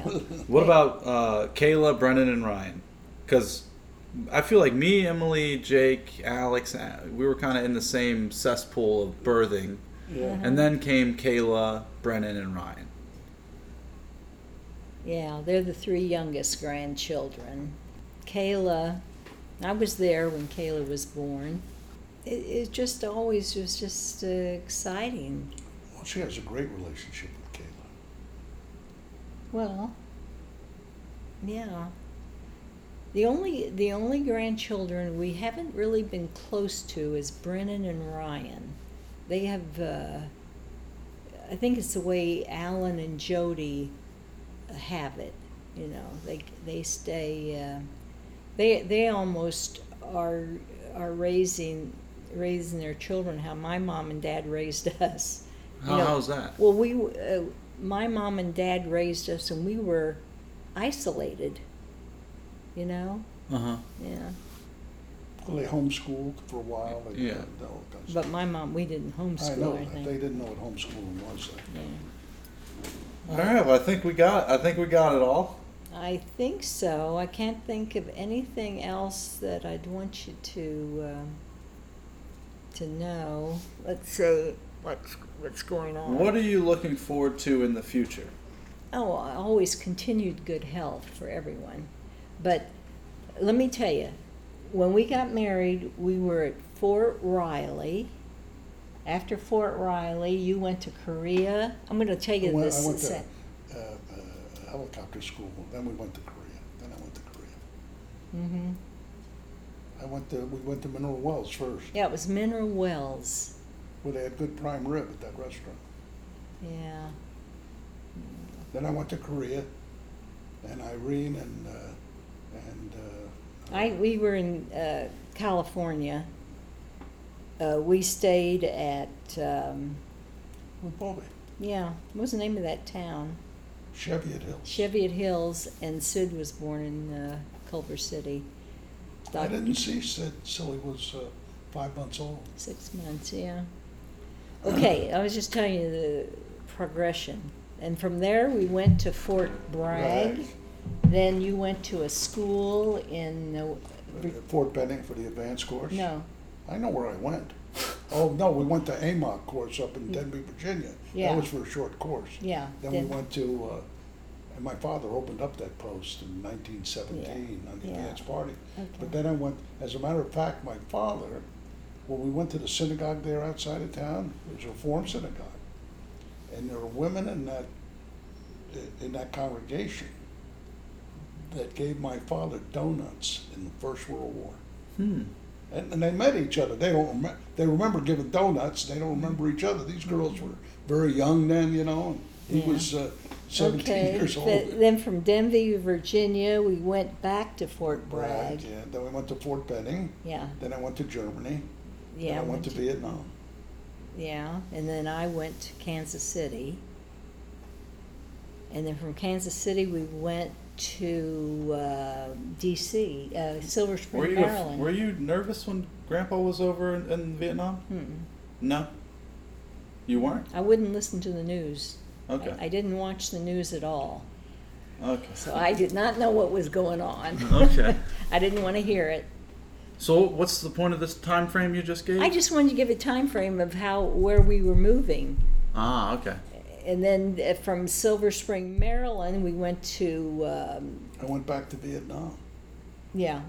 What about uh, Kayla, Brennan, and Ryan? Because I feel like me, Emily, Jake, Alex, uh, we were kind of in the same cesspool of birthing, Yeah. and then came Kayla, Brennan, and Ryan. Yeah, they're the three youngest grandchildren. Kayla, I was there when Kayla was born. It, it just always was just uh, exciting. Well, she has a great relationship with Kayla. Well, yeah. The only the only grandchildren we haven't really been close to is Brennan and Ryan. They have. Uh, I think it's the way Alan and Jody have it. You know, they they stay. Uh, they they almost are are raising raising their children how my mom and dad raised us. You How, know, how's that? well, we, uh, my mom and dad raised us, and we were isolated. You know, Uh huh. yeah. Well, they homeschooled for a while. They, Yeah. all kinds of But my mom, we didn't homeschool. I know or that. They didn't know what homeschooling was then. Yeah. All right. Well, I think we got. I think we got it all. I think so. I can't think of anything else that I'd want you to um, to know. Let's see what's what's going on. What are you looking forward to in the future? Oh, I always continued good health for everyone. But let me tell you, when we got married, we were at Fort Riley. After Fort Riley, you went to Korea. I'm going to tell I you went, this. I went to se- helicopter school. Then we went to Korea. Then I went to Korea. Mhm. I went to we went to Mineral Wells first, Yeah, it was Mineral Wells. where they had good prime rib at that restaurant. Yeah. Then I went to Korea, and Irene and uh, and uh, I we were in uh, California. Uh, we stayed at um, Bobby, yeah. What was the name of that town? Cheviot Hills. Cheviot Hills, and Sid was born in uh, Culver City. I didn't see Sid till he was uh, five months old. Six months, yeah. Okay, I was just telling you the progression. And from there, we went to Fort Bragg. Bragg. Then you went to a school in, uh, Fort Benning for the advanced course. no, I know where I went. Oh no, we went to AMOC course up in Denby, Virginia. Yeah. That was for a short course. yeah. Then we went to, uh, and my father opened up that post in 1917 on the Yeah. advance party. Okay. But then I went, as a matter of fact, my father, when we went to the synagogue there outside of town, it was a Reform synagogue. And there were women in that, in that congregation that gave my father donuts in the First World War. Hmm. And, and they met each other. They don't remember. They remember giving donuts. They don't remember each other. These girls were very young then, you know. And he Yeah. was uh, 17 okay. years old. th- then from Denby, Virginia, we went back to Fort Bragg. Bragg, yeah. Then we went to Fort Benning. Yeah, Then I went to Germany. yeah. Then I went to Vietnam. Yeah, and then I went to Kansas City. And then from Kansas City, we went to uh, D.C., uh, Silver Were Spring, you Maryland. were you nervous when Grandpa was over in, in Vietnam? Mm-mm. No. You weren't. I wouldn't listen to the news. Okay. I, I didn't watch the news at all. Okay. So I did not know what was going on. Okay. I didn't want to hear it. So what's the point of this time frame you just gave? I just wanted to give a time frame of how where we were moving. Ah, okay. And then uh, from Silver Spring, Maryland, we went to um, I went back to Vietnam, yeah,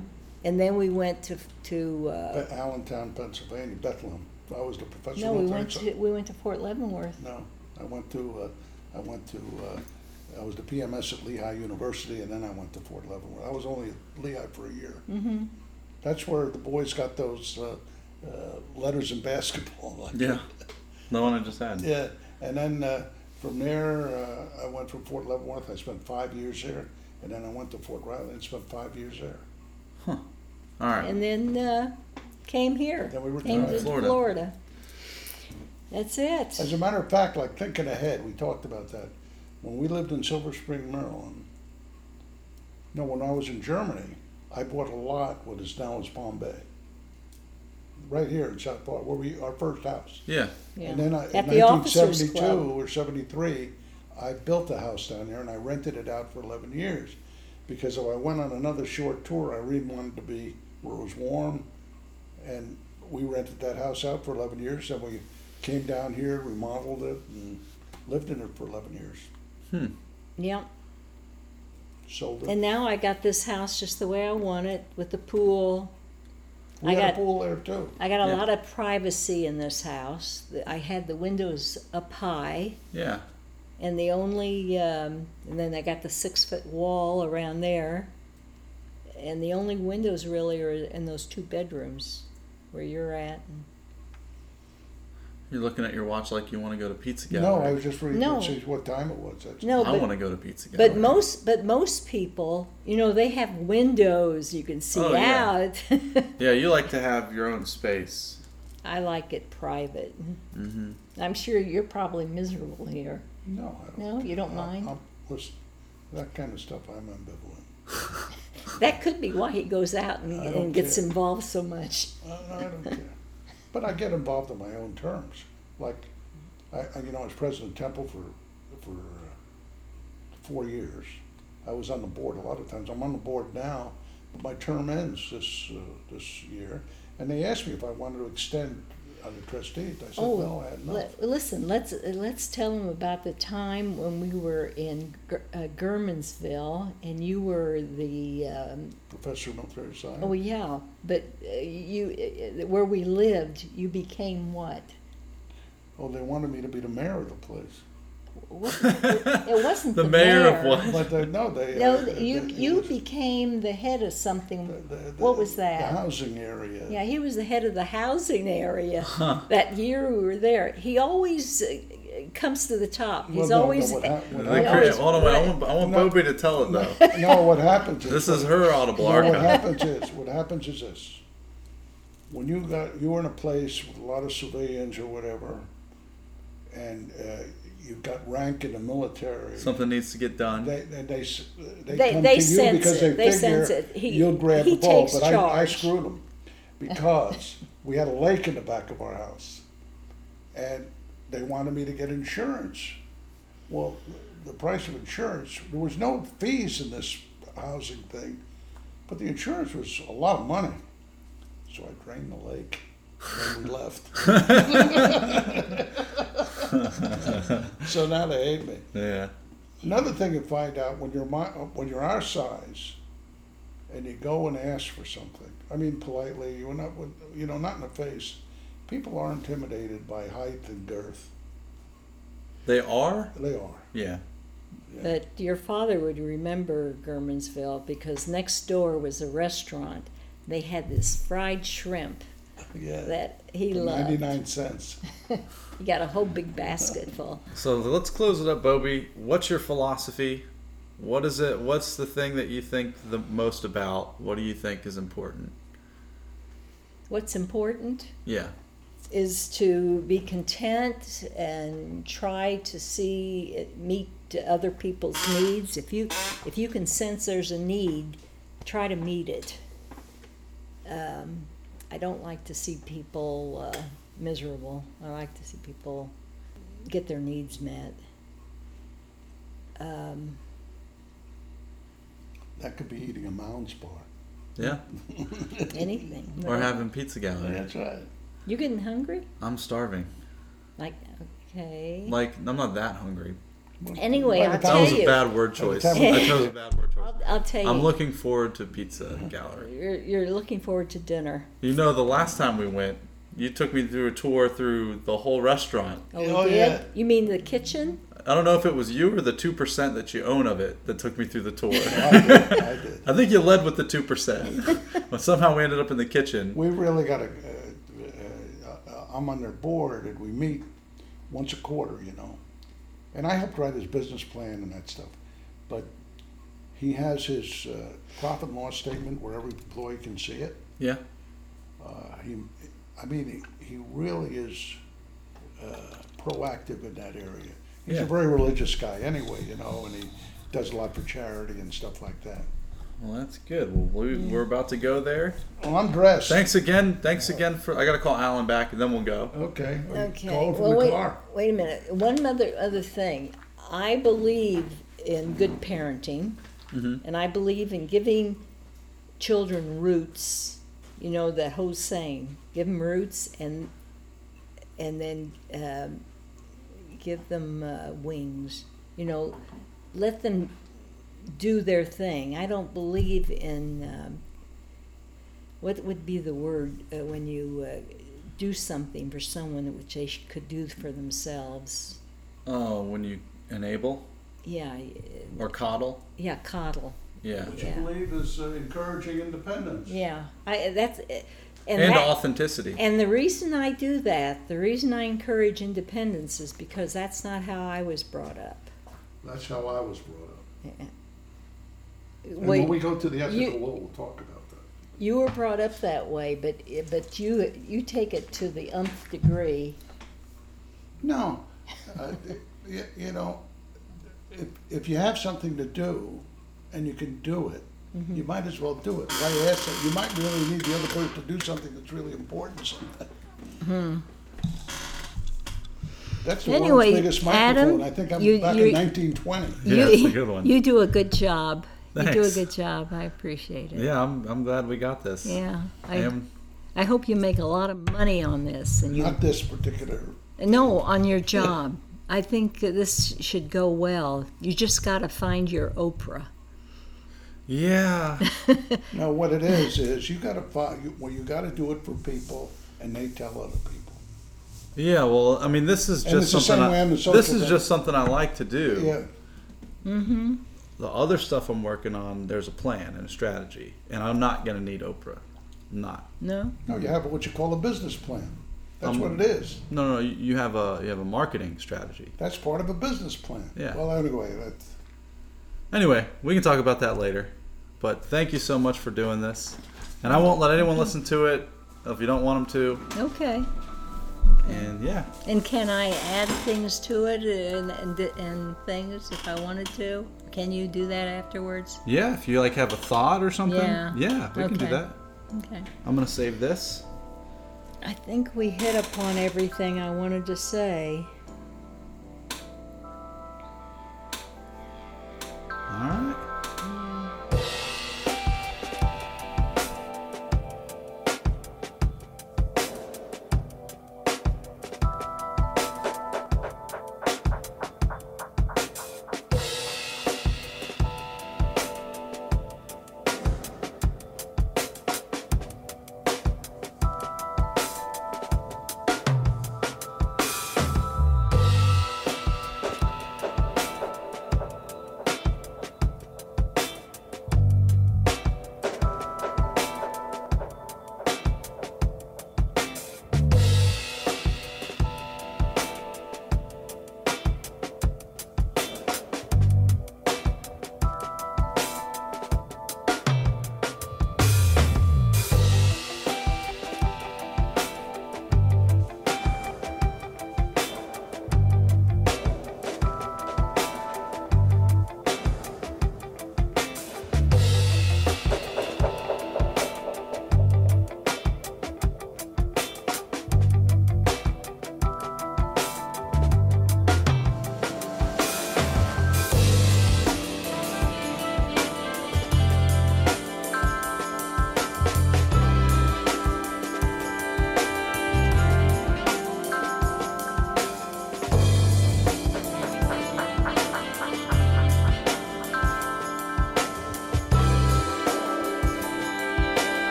and then we went to to uh, Allentown, Pennsylvania, Bethlehem. I was the professor. no, of we military went to we went to Fort Leavenworth. No, I went to. Uh, I went to. Uh, I was the PMS at Lehigh University, and then I went to Fort Leavenworth. I was only at Lehigh for a year. Mm-hmm. That's where the boys got those uh, uh, letters in basketball. Like Yeah. The one I just had. Yeah, and then uh, from there, uh, I went from Fort Leavenworth. I spent five years there, and then I went to Fort Riley and spent five years there. Huh. All right. And then uh, came here. Then we came retired. to Florida. Florida. That's it. As a matter of fact, like thinking ahead, we talked about that. When we lived in Silver Spring, Maryland, no, when I was in Germany, I bought a lot what is now is Palm Bay. Right here in South Park, where we, our first house. Yeah. Yeah. And then I, At in the officers 1972 club. or 73, I built a house down there and I rented it out for 11 years. Because if I went on another short tour, I really wanted to be where it was warm. And we rented that house out for 11 years. And we came down here, remodeled it, and lived in it for 11 years. Yeah. Sold it. And now I got this house just the way I want it with the pool. we I had got- a pool there too. I got a Yeah. lot of privacy in this house. The- I had the windows up high, Yeah. and the only, um, and then I got the six foot wall around there. And the only windows really are in those two bedrooms where you're at. You're looking at your watch like you want to go to Pizza No, I was just reading No. what time it was. That's, No, I but want to go to Pizza Gallery. But most, but most people, you know, they have windows you can see Oh, out. Yeah, you like to have your own space. I like it private. Mm-hmm. I'm sure you're probably miserable here. no, I don't. No, you don't I- mind. I'm- listen, that kind of stuff, I'm ambivalent. That could be why he goes out and, and gets involved so much. I, I don't care. But I get involved on my own terms. Like, I, I you know, I was president of Temple for, for uh, four years. I was on the board a lot of times. I'm on the board now, but my term ends this, uh, this year. And they asked me if I wanted to extend on the trustees. I said, Oh, no, I had not. li- listen, let's let's tell him about the time when we were in Ger- uh, Germansville and you were the um, Professor of military science. oh yeah, but uh, you uh, where we lived, you became what? Oh, they wanted me to be the mayor of the place. What- it wasn't The the, mayor of what? But they, no, they. No, uh, you they- it you was became the head of something. the- the- what was that? The housing area. Yeah, he was the head of the housing area that year we were there. He always uh, comes to the top. He's Well, no, no, always what hap- what They He always- hold on, wait, I want, I want No. Bobby to tell it though. No, what happens is. This is her audible No, what happens is, what happens is this. When you got, you were in a place with a lot of civilians or whatever, and, uh, you've got rank in the military. Something needs to get done. They, they, they, they They- come they to you sense because they it. They figure sense it. He- you'll grab he the ball, takes but I, I screwed them. Because we had a lake in the back of our house. And they wanted me to get insurance. Well, the price of insurance, there was no fees in this housing thing, but the insurance was a lot of money. So I drained the lake and we left. So now they hate me. Yeah. Another thing you find out when you're my, when you're our size, and you go and ask for something. I mean, politely. You're not, with- you know, not in the face. People are intimidated by height and girth. They are? They are. Yeah. But your father would remember Germansville because next door was a restaurant. They had this fried shrimp Yeah. that he loved. Ninety-nine cents. He got a whole big basket full. So let's close it up, Bobby. What's your philosophy? What is it? What's the thing that you think the most about? What do you think is important? What's important Yeah. is to be content and try to see it meet other people's needs. If you if you can sense there's a need, try to meet it. Um, I don't like to see people uh, miserable. I like to see people get their needs met. Um, That could be eating a Mounds bar. Yeah. anything. Or having Pizza Gallery. That's right. You getting hungry? I'm starving. Like okay. Like, I'm not that hungry. Anyway, I'll the That tell was a you. bad word choice. time- I chose a bad word choice. I'll, I'll tell you. I'm looking forward to Pizza Gallery. You're, you're looking forward to dinner. You know, the last time we went, you took me through a tour through the whole restaurant. Oh, we Oh, did? yeah. You mean the kitchen? I don't know if it was you or the 2% that you own of it that took me through the tour. I did. I did. I think you led with the 2%. but somehow we ended up in the kitchen. We really got to. Uh, uh, I'm on their board, and we meet once a quarter, you know. And I helped write his business plan and that stuff. But he has his uh, profit and loss statement where every employee can see it. Yeah. Uh, he, I mean, he, he really is uh, proactive in that area. He's Yeah. a very religious guy, anyway, you know, and he does a lot for charity and stuff like that. Well, that's good. Well, we, we're about to go there. Well, I'm dressed. Thanks again. Thanks again for. I gotta call Alan back, and then we'll go. Okay. Okay. Call from well, the wait, car. wait a minute. One other other thing. I believe in good parenting, Mhm. and I believe in giving children roots. You know that whole saying: give them roots, and and then um, give them uh, wings. You know, let them do their thing. I don't believe in um, what would be the word uh, when you uh, do something for someone which they could do for themselves. Oh, when you enable Yeah, or coddle. yeah, coddle. Yeah. What you Yeah. believe is uh, encouraging independence. Yeah, I that's and, And, that, authenticity. and the reason I do that, the reason I encourage independence is because that's not how I was brought up. That's how I was brought up. And Wait, when we go to the ethical, you- we'll, we'll talk about that. you were brought up that way, but but you you take it to the nth degree. No, uh, you, you know, if, if you have something to do and you can do it, Mm-hmm. you might as well do it. Why ask that? You might really need the other person to do something that's really important someday. That's the Hmm. Anyway, world's biggest Adam, microphone. I think I'm you- back you- in 1920. Yeah, you, it's a good one. You do a good job. You do a good job. I appreciate it. yeah, I'm, I'm glad we got this. Yeah, I I, am. I hope you make a lot of money on this, and you Not this particular. no on your job. I think this should go well. You just got to find your Oprah. Yeah. No, what it is is you got to find. Well, you got to do it for people, and they tell other people. Yeah. Well, I mean, this is just something. I, this is thing. just something I like to do. Yeah. Mm-hmm. The other stuff I'm working on, there's a plan and a strategy, and I'm not gonna need Oprah. Not. No. No, you have what you call a business plan. That's Um, what it is. No, no. You you have a you have a marketing strategy. That's part of a business plan. Yeah. Well, anyway, that's. Anyway, we can talk about that later. But thank you so much for doing this, and I won't let anyone listen to it if you don't want them to. Okay. And yeah, And can I add things to it and, and and things if I wanted to? Can you do that afterwards? Yeah, if you like have a thought or something. Yeah, yeah we okay. can do that. Okay. I'm going to save this. I think we hit upon everything I wanted to say. All right.